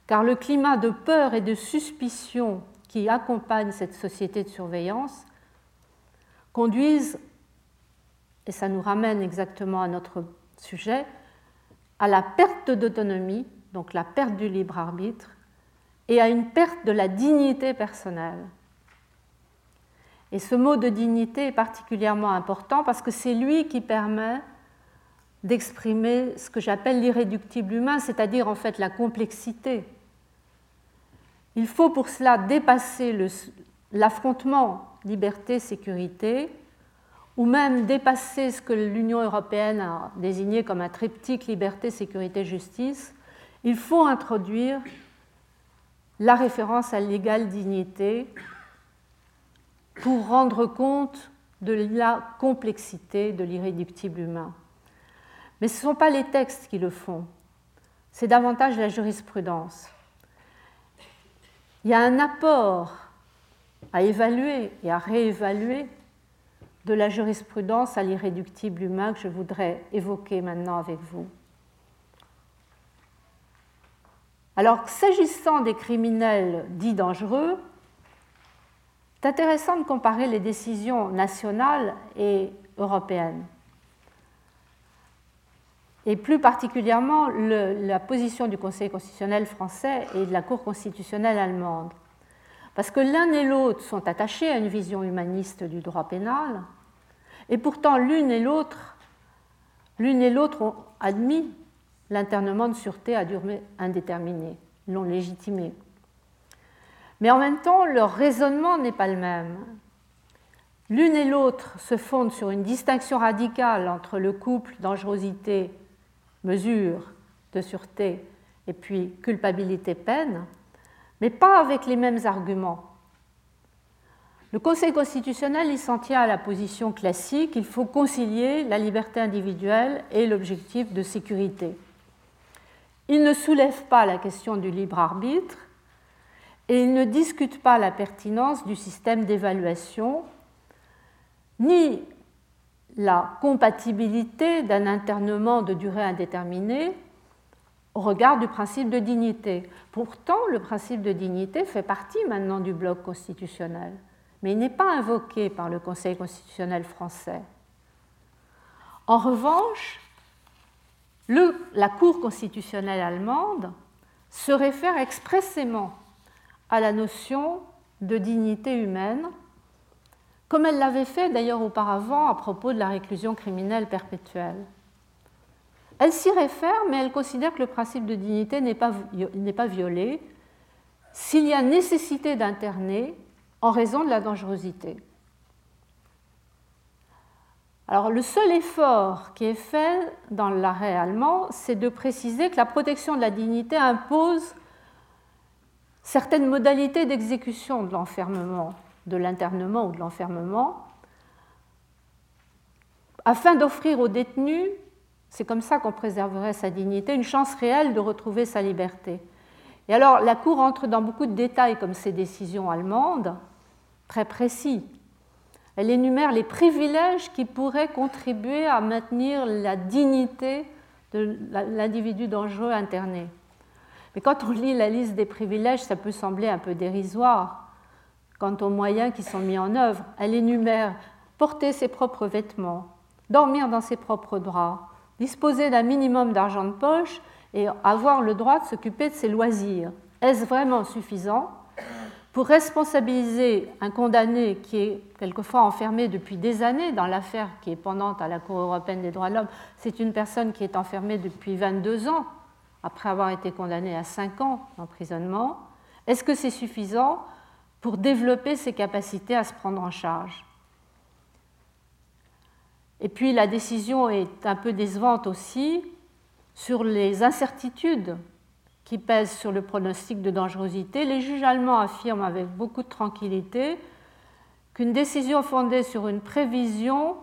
car le climat de peur et de suspicion qui accompagne cette société de surveillance conduisent, et ça nous ramène exactement à notre sujet, à la perte d'autonomie, donc la perte du libre arbitre, et à une perte de la dignité personnelle. Et ce mot de dignité est particulièrement important parce que c'est lui qui permet d'exprimer ce que j'appelle l'irréductible humain, c'est-à-dire en fait la complexité. Il faut pour cela dépasser l'affrontement liberté-sécurité, ou même dépasser ce que l'Union européenne a désigné comme un triptyque liberté-sécurité-justice. Il faut introduire la référence à l'égale dignité pour rendre compte de la complexité de l'irréductible humain. Mais ce ne sont pas les textes qui le font, c'est davantage la jurisprudence. Il y a un apport à évaluer et à réévaluer de la jurisprudence à l'irréductible humain que je voudrais évoquer maintenant avec vous. Alors, s'agissant des criminels dits dangereux, c'est intéressant de comparer les décisions nationales et européennes. Et plus particulièrement la position du Conseil constitutionnel français et de la Cour constitutionnelle allemande. Parce que l'un et l'autre sont attachés à une vision humaniste du droit pénal, et pourtant l'une et l'autre, l'une et l'autre ont admis l'internement de sûreté à durée indéterminée, l'ont légitimé. Mais en même temps, leur raisonnement n'est pas le même. L'une et l'autre se fondent sur une distinction radicale entre le couple dangerosité, mesure de sûreté et puis culpabilité, peine, mais pas avec les mêmes arguments. Le Conseil constitutionnel il s'en tient à la position classique, il faut concilier la liberté individuelle et l'objectif de sécurité. Il ne soulève pas la question du libre arbitre, et il ne discute pas la pertinence du système d'évaluation ni la compatibilité d'un internement de durée indéterminée au regard du principe de dignité. Pourtant, le principe de dignité fait partie maintenant du bloc constitutionnel, mais il n'est pas invoqué par le Conseil constitutionnel français. En revanche, la Cour constitutionnelle allemande se réfère expressément à la notion de dignité humaine, comme elle l'avait fait d'ailleurs auparavant à propos de la réclusion criminelle perpétuelle. Elle s'y réfère, mais elle considère que le principe de dignité n'est pas, pas violé s'il y a nécessité d'interner en raison de la dangerosité. Alors le seul effort qui est fait dans l'arrêt allemand, c'est de préciser que la protection de la dignité impose certaines modalités d'exécution de l'enfermement, de l'internement ou de l'enfermement, afin d'offrir aux détenus, c'est comme ça qu'on préserverait sa dignité, une chance réelle de retrouver sa liberté. Et alors la Cour entre dans beaucoup de détails comme ces décisions allemandes, très précis. Elle énumère les privilèges qui pourraient contribuer à maintenir la dignité de l'individu dangereux interné. Mais quand on lit la liste des privilèges, ça peut sembler un peu dérisoire. Quant aux moyens qui sont mis en œuvre, elle énumère porter ses propres vêtements, dormir dans ses propres draps, disposer d'un minimum d'argent de poche et avoir le droit de s'occuper de ses loisirs. Est-ce vraiment suffisant? Pour responsabiliser un condamné qui est quelquefois enfermé depuis des années dans l'affaire qui est pendante à la Cour européenne des droits de l'homme C'est une personne qui est enfermée depuis 22 ans après avoir été condamné à 5 ans d'emprisonnement, est-ce que c'est suffisant pour développer ses capacités à se prendre en charge? Et puis la décision est un peu décevante aussi sur les incertitudes qui pèsent sur le pronostic de dangerosité. Les juges allemands affirment avec beaucoup de tranquillité qu'une décision fondée sur une prévision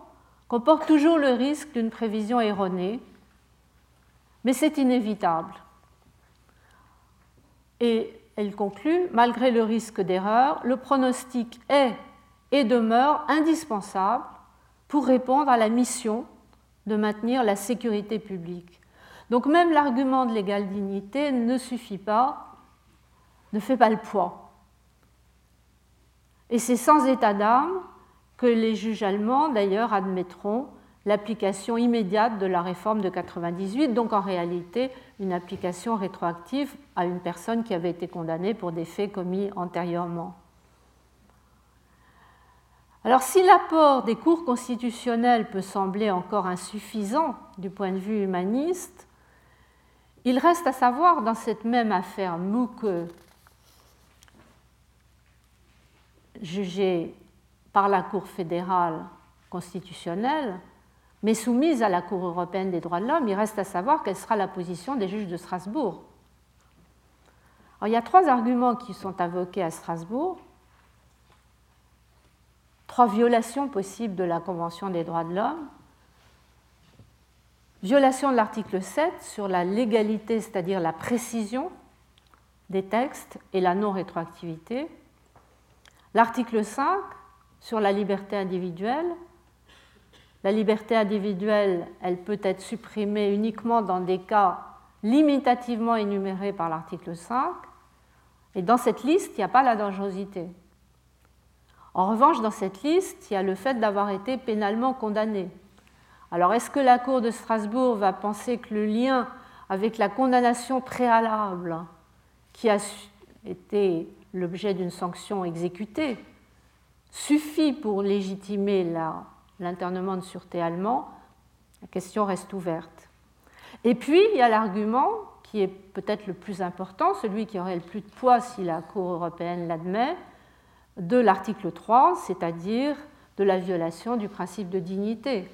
comporte toujours le risque d'une prévision erronée mais c'est inévitable. Et elle conclut, malgré le risque d'erreur, le pronostic est et demeure indispensable pour répondre à la mission de maintenir la sécurité publique. Donc même l'argument de l'égale dignité ne suffit pas, ne fait pas le poids. Et c'est sans état d'âme que les juges allemands, d'ailleurs, admettront l'application immédiate de la réforme de 98, donc en réalité une application rétroactive à une personne qui avait été condamnée pour des faits commis antérieurement. Alors si l'apport des cours constitutionnels peut sembler encore insuffisant du point de vue humaniste, il reste à savoir dans cette même affaire Mouke, jugée par la Cour fédérale constitutionnelle, mais soumise à la Cour européenne des droits de l'homme, il reste à savoir quelle sera la position des juges de Strasbourg. il y a trois arguments qui sont invoqués à Strasbourg, trois violations possibles de la Convention des droits de l'homme. Violation de l'article 7 sur la légalité, c'est-à-dire la précision des textes et la non-rétroactivité. L'article 5 sur la liberté individuelle la liberté individuelle, elle peut être supprimée uniquement dans des cas limitativement énumérés par l'article 5. Et dans cette liste, il n'y a pas la dangerosité. En revanche, dans cette liste, il y a le fait d'avoir été pénalement condamné. Alors, est-ce que la Cour de Strasbourg va penser que le lien avec la condamnation préalable qui a été l'objet d'une sanction exécutée suffit pour légitimer l'internement de sûreté allemand, la question reste ouverte. Et puis, il y a l'argument qui est peut-être le plus important, celui qui aurait le plus de poids si la Cour européenne l'admet, de l'article 3, c'est-à-dire de la violation du principe de dignité.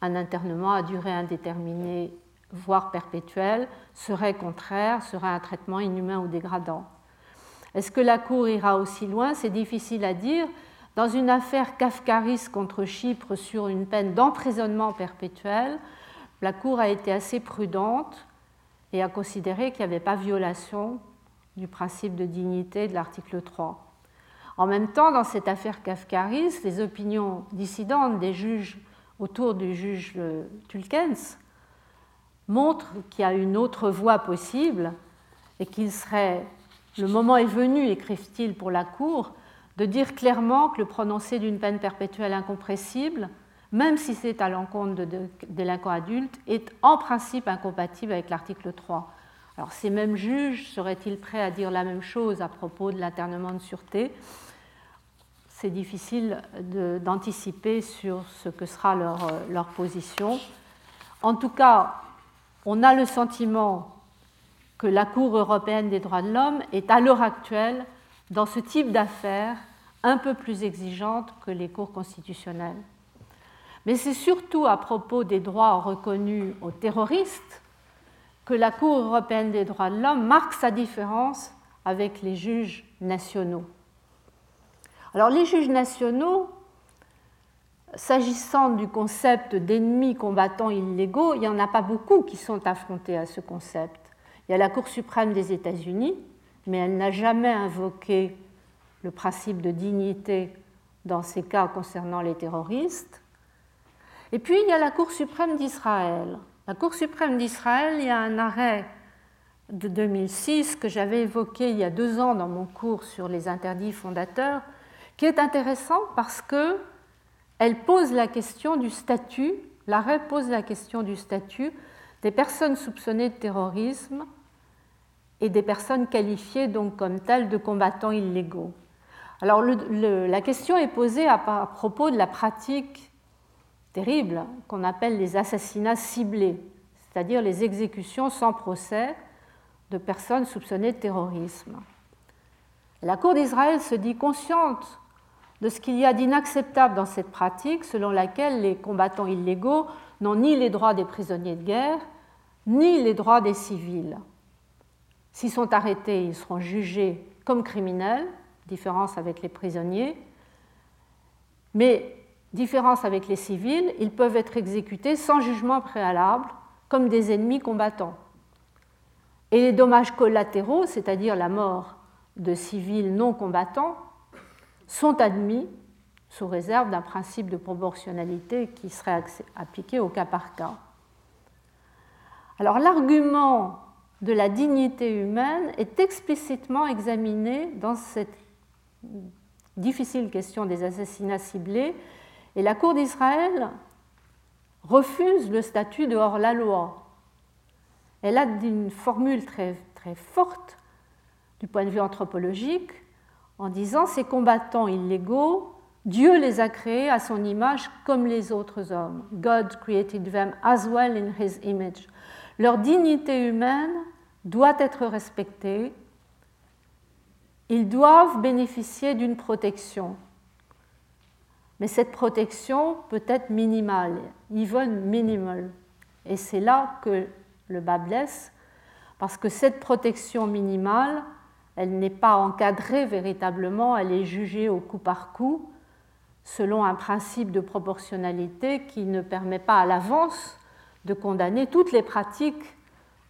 Un internement à durée indéterminée, voire perpétuelle, serait contraire, serait un traitement inhumain ou dégradant. Est-ce que la Cour ira aussi loin? C'est difficile à dire, dans une affaire Kafkaris contre Chypre sur une peine d'emprisonnement perpétuel, la Cour a été assez prudente et a considéré qu'il n'y avait pas violation du principe de dignité de l'article 3. En même temps, dans cette affaire Kafkaris, les opinions dissidentes des juges autour du juge Tulkens montrent qu'il y a une autre voie possible et qu'il serait, le moment est venu, écrivent-ils pour la Cour, de dire clairement que le prononcé d'une peine perpétuelle incompressible, même si c'est à l'encontre de délinquants adultes, est en principe incompatible avec l'article 3. Alors ces mêmes juges seraient-ils prêts à dire la même chose à propos de l'internement de sûreté? C'est difficile d'anticiper sur ce que sera leur, position. En tout cas, on a le sentiment que la Cour européenne des droits de l'homme est à l'heure actuelle dans ce type d'affaires un peu plus exigeante que les cours constitutionnelles. Mais c'est surtout à propos des droits reconnus aux terroristes que la Cour européenne des droits de l'homme marque sa différence avec les juges nationaux. Alors les juges nationaux, s'agissant du concept d'ennemis combattants illégaux, il n'y en a pas beaucoup qui sont affrontés à ce concept. Il y a la Cour suprême des États-Unis, mais elle n'a jamais invoqué le principe de dignité dans ces cas concernant les terroristes. Et puis il y a la Cour suprême d'Israël. La Cour suprême d'Israël, il y a un arrêt de 2006 que j'avais évoqué il y a deux ans dans mon cours sur les interdits fondateurs, qui est intéressant parce que elle pose la question du statut, l'arrêt pose la question du statut des personnes soupçonnées de terrorisme et des personnes qualifiées donc comme telles de combattants illégaux. Alors la question est posée à, propos de la pratique terrible qu'on appelle les assassinats ciblés, c'est-à-dire les exécutions sans procès de personnes soupçonnées de terrorisme. La Cour d'Israël se dit consciente de ce qu'il y a d'inacceptable dans cette pratique selon laquelle les combattants illégaux n'ont ni les droits des prisonniers de guerre, ni les droits des civils. S'ils sont arrêtés, ils seront jugés comme criminels, différence avec les prisonniers, mais différence avec les civils, ils peuvent être exécutés sans jugement préalable, comme des ennemis combattants. Et les dommages collatéraux, c'est-à-dire la mort de civils non combattants, sont admis sous réserve d'un principe de proportionnalité qui serait appliqué au cas par cas. Alors l'argument de la dignité humaine est explicitement examiné dans cette difficile question des assassinats ciblés, et la Cour d'Israël refuse le statut de hors-la-loi. Elle a une formule très, très forte du point de vue anthropologique en disant ces combattants illégaux, Dieu les a créés à son image comme les autres hommes. God created them as well in his image. Leur dignité humaine doit être respectée. Ils doivent bénéficier d'une protection. Mais cette protection peut être minimale, even minimal. Et c'est là que le bas blesse, parce que cette protection minimale, elle n'est pas encadrée véritablement, elle est jugée au coup par coup, selon un principe de proportionnalité qui ne permet pas à l'avance de condamner toutes les pratiques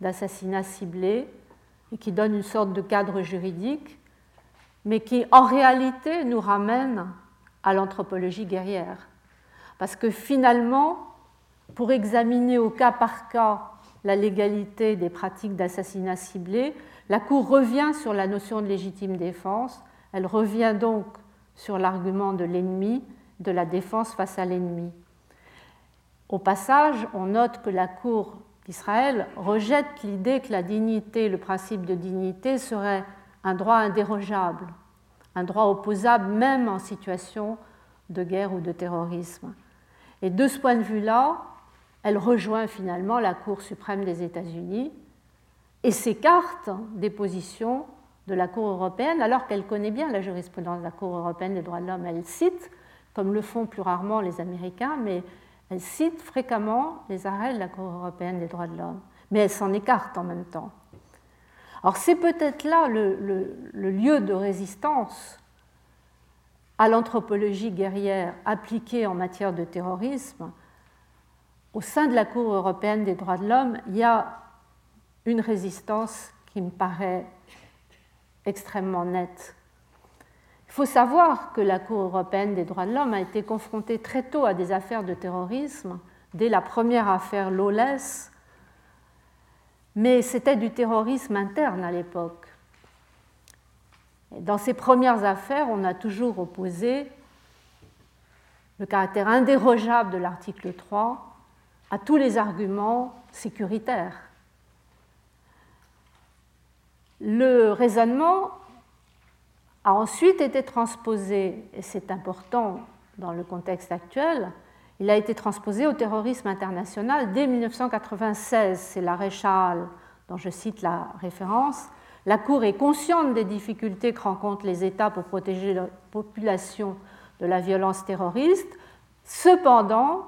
d'assassinat ciblé et qui donne une sorte de cadre juridique, mais qui en réalité nous ramène à l'anthropologie guerrière. Parce que finalement, pour examiner au cas par cas la légalité des pratiques d'assassinat ciblé, la Cour revient sur la notion de légitime défense, elle revient donc sur l'argument de l'ennemi, de la défense face à l'ennemi. Au passage, on note que la Cour d'Israël rejette l'idée que la dignité, le principe de dignité serait un droit indérogeable, un droit opposable même en situation de guerre ou de terrorisme. Et de ce point de vue-là, elle rejoint finalement la Cour suprême des États-Unis et s'écarte des positions de la Cour européenne, alors qu'elle connaît bien la jurisprudence de la Cour européenne des droits de l'homme. Elle cite, comme le font plus rarement les Américains, mais elle cite fréquemment les arrêts de la Cour européenne des droits de l'homme, mais elle s'en écarte en même temps. Alors c'est peut-être là le, lieu de résistance à l'anthropologie guerrière appliquée en matière de terrorisme. Au sein de la Cour européenne des droits de l'homme, il y a une résistance qui me paraît extrêmement nette. Il faut savoir que la Cour européenne des droits de l'homme a été confrontée très tôt à des affaires de terrorisme, dès la première affaire Lawless mais c'était du terrorisme interne à l'époque. Dans ces premières affaires, on a toujours opposé le caractère indérogeable de l'article 3 à tous les arguments sécuritaires. Le raisonnement a ensuite été transposé, et c'est important dans le contexte actuel, il a été transposé au terrorisme international dès 1996. C'est l'arrêt Charles dont je cite la référence. La Cour est consciente des difficultés que rencontrent les États pour protéger la population de la violence terroriste. Cependant,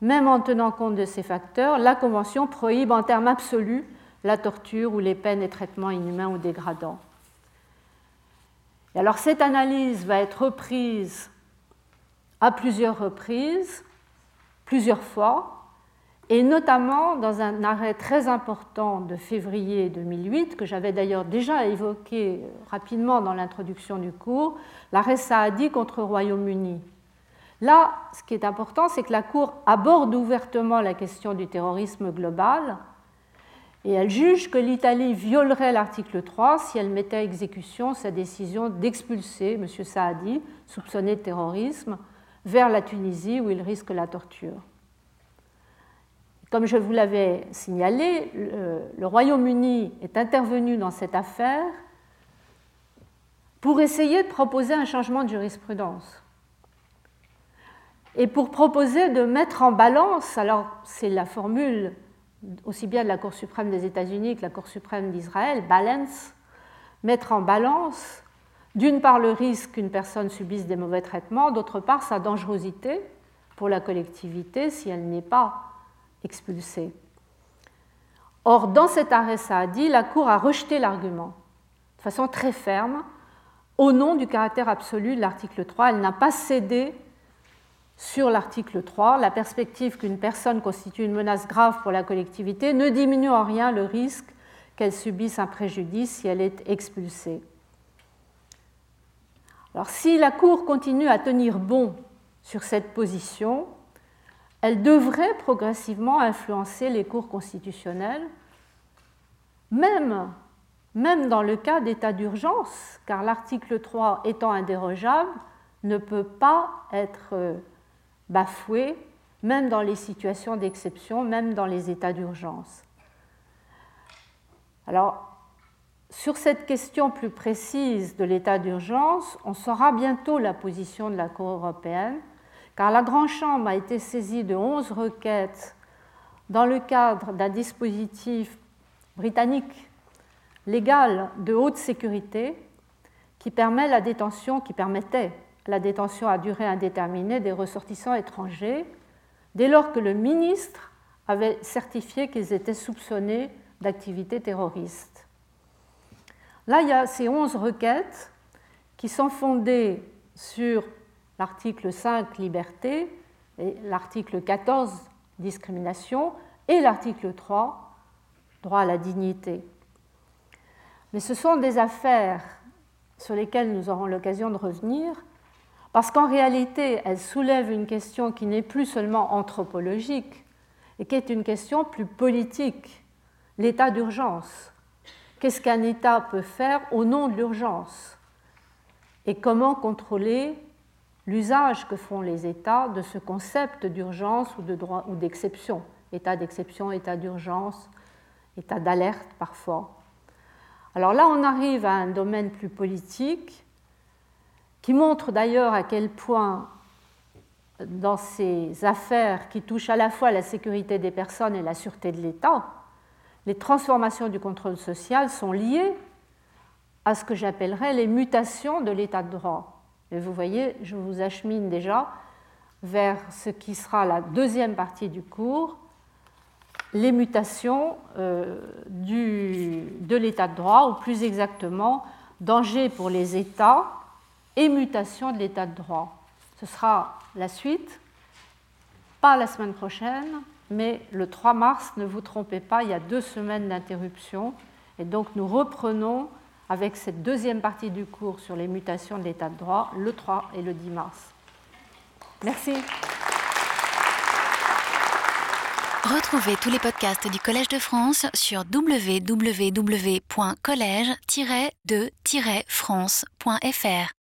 même en tenant compte de ces facteurs, la Convention prohibe en termes absolus la torture ou les peines et traitements inhumains ou dégradants. Et alors cette analyse va être reprise à plusieurs reprises plusieurs fois, et notamment dans un arrêt très important de février 2008, que j'avais d'ailleurs déjà évoqué rapidement dans l'introduction du cours, l'arrêt Saadi contre Royaume-Uni. Là, ce qui est important, c'est que la Cour aborde ouvertement la question du terrorisme global, et elle juge que l'Italie violerait l'article 3 si elle mettait à exécution sa décision d'expulser M. Saadi, soupçonné de terrorisme, vers la Tunisie où il risque la torture. Comme je vous l'avais signalé, le, Royaume-Uni est intervenu dans cette affaire pour essayer de proposer un changement de jurisprudence. Et pour proposer de mettre en balance, alors c'est la formule aussi bien de la Cour suprême des États-Unis que la Cour suprême d'Israël, balance, mettre en balance d'une part le risque qu'une personne subisse des mauvais traitements, d'autre part sa dangerosité pour la collectivité si elle n'est pas expulsée. Or, dans cet arrêt Saadi, la Cour a rejeté l'argument de façon très ferme au nom du caractère absolu de l'article 3. Elle n'a pas cédé sur l'article 3. La perspective qu'une personne constitue une menace grave pour la collectivité ne diminue en rien le risque qu'elle subisse un préjudice si elle est expulsée. Alors si la Cour continue à tenir bon sur cette position, elle devrait progressivement influencer les cours constitutionnels, même, même dans le cas d'état d'urgence, car l'article 3 étant indérogeable, ne peut pas être bafoué, même dans les situations d'exception, même dans les états d'urgence. Alors, sur cette question plus précise de l'état d'urgence, on saura bientôt la position de la Cour européenne, car la Grande Chambre a été saisie de 11 requêtes dans le cadre d'un dispositif britannique légal de haute sécurité qui permet la détention, qui permettait la détention à durée indéterminée des ressortissants étrangers dès lors que le ministre avait certifié qu'ils étaient soupçonnés d'activités terroristes. Là, il y a ces onze requêtes qui sont fondées sur l'article 5, liberté, l'article 14, discrimination, et l'article 3, droit à la dignité. Mais ce sont des affaires sur lesquelles nous aurons l'occasion de revenir, parce qu'en réalité, elles soulèvent une question qui n'est plus seulement anthropologique, et qui est une question plus politique, l'état d'urgence. Qu'est-ce qu'un État peut faire au nom de l'urgence Et comment contrôler l'usage que font les États de ce concept d'urgence ou de droit ou d'exception, état d'exception, état d'urgence, état d'alerte parfois. Alors là, on arrive à un domaine plus politique qui montre d'ailleurs à quel point dans ces affaires qui touchent à la fois la sécurité des personnes et la sûreté de l'État, les transformations du contrôle social sont liées à ce que j'appellerais les mutations de l'état de droit. Et vous voyez, je vous achemine déjà vers ce qui sera la deuxième partie du cours, les mutations euh, de l'état de droit, ou plus exactement, danger pour les États et mutation de l'état de droit. Ce sera la suite, pas la semaine prochaine, mais le 3 mars, ne vous trompez pas, il y a deux semaines d'interruption. Et donc nous reprenons avec cette deuxième partie du cours sur les mutations de l'état de droit le 3 et le 10 mars. Merci. Retrouvez tous les podcasts du Collège de France sur www.collège-de-france.fr.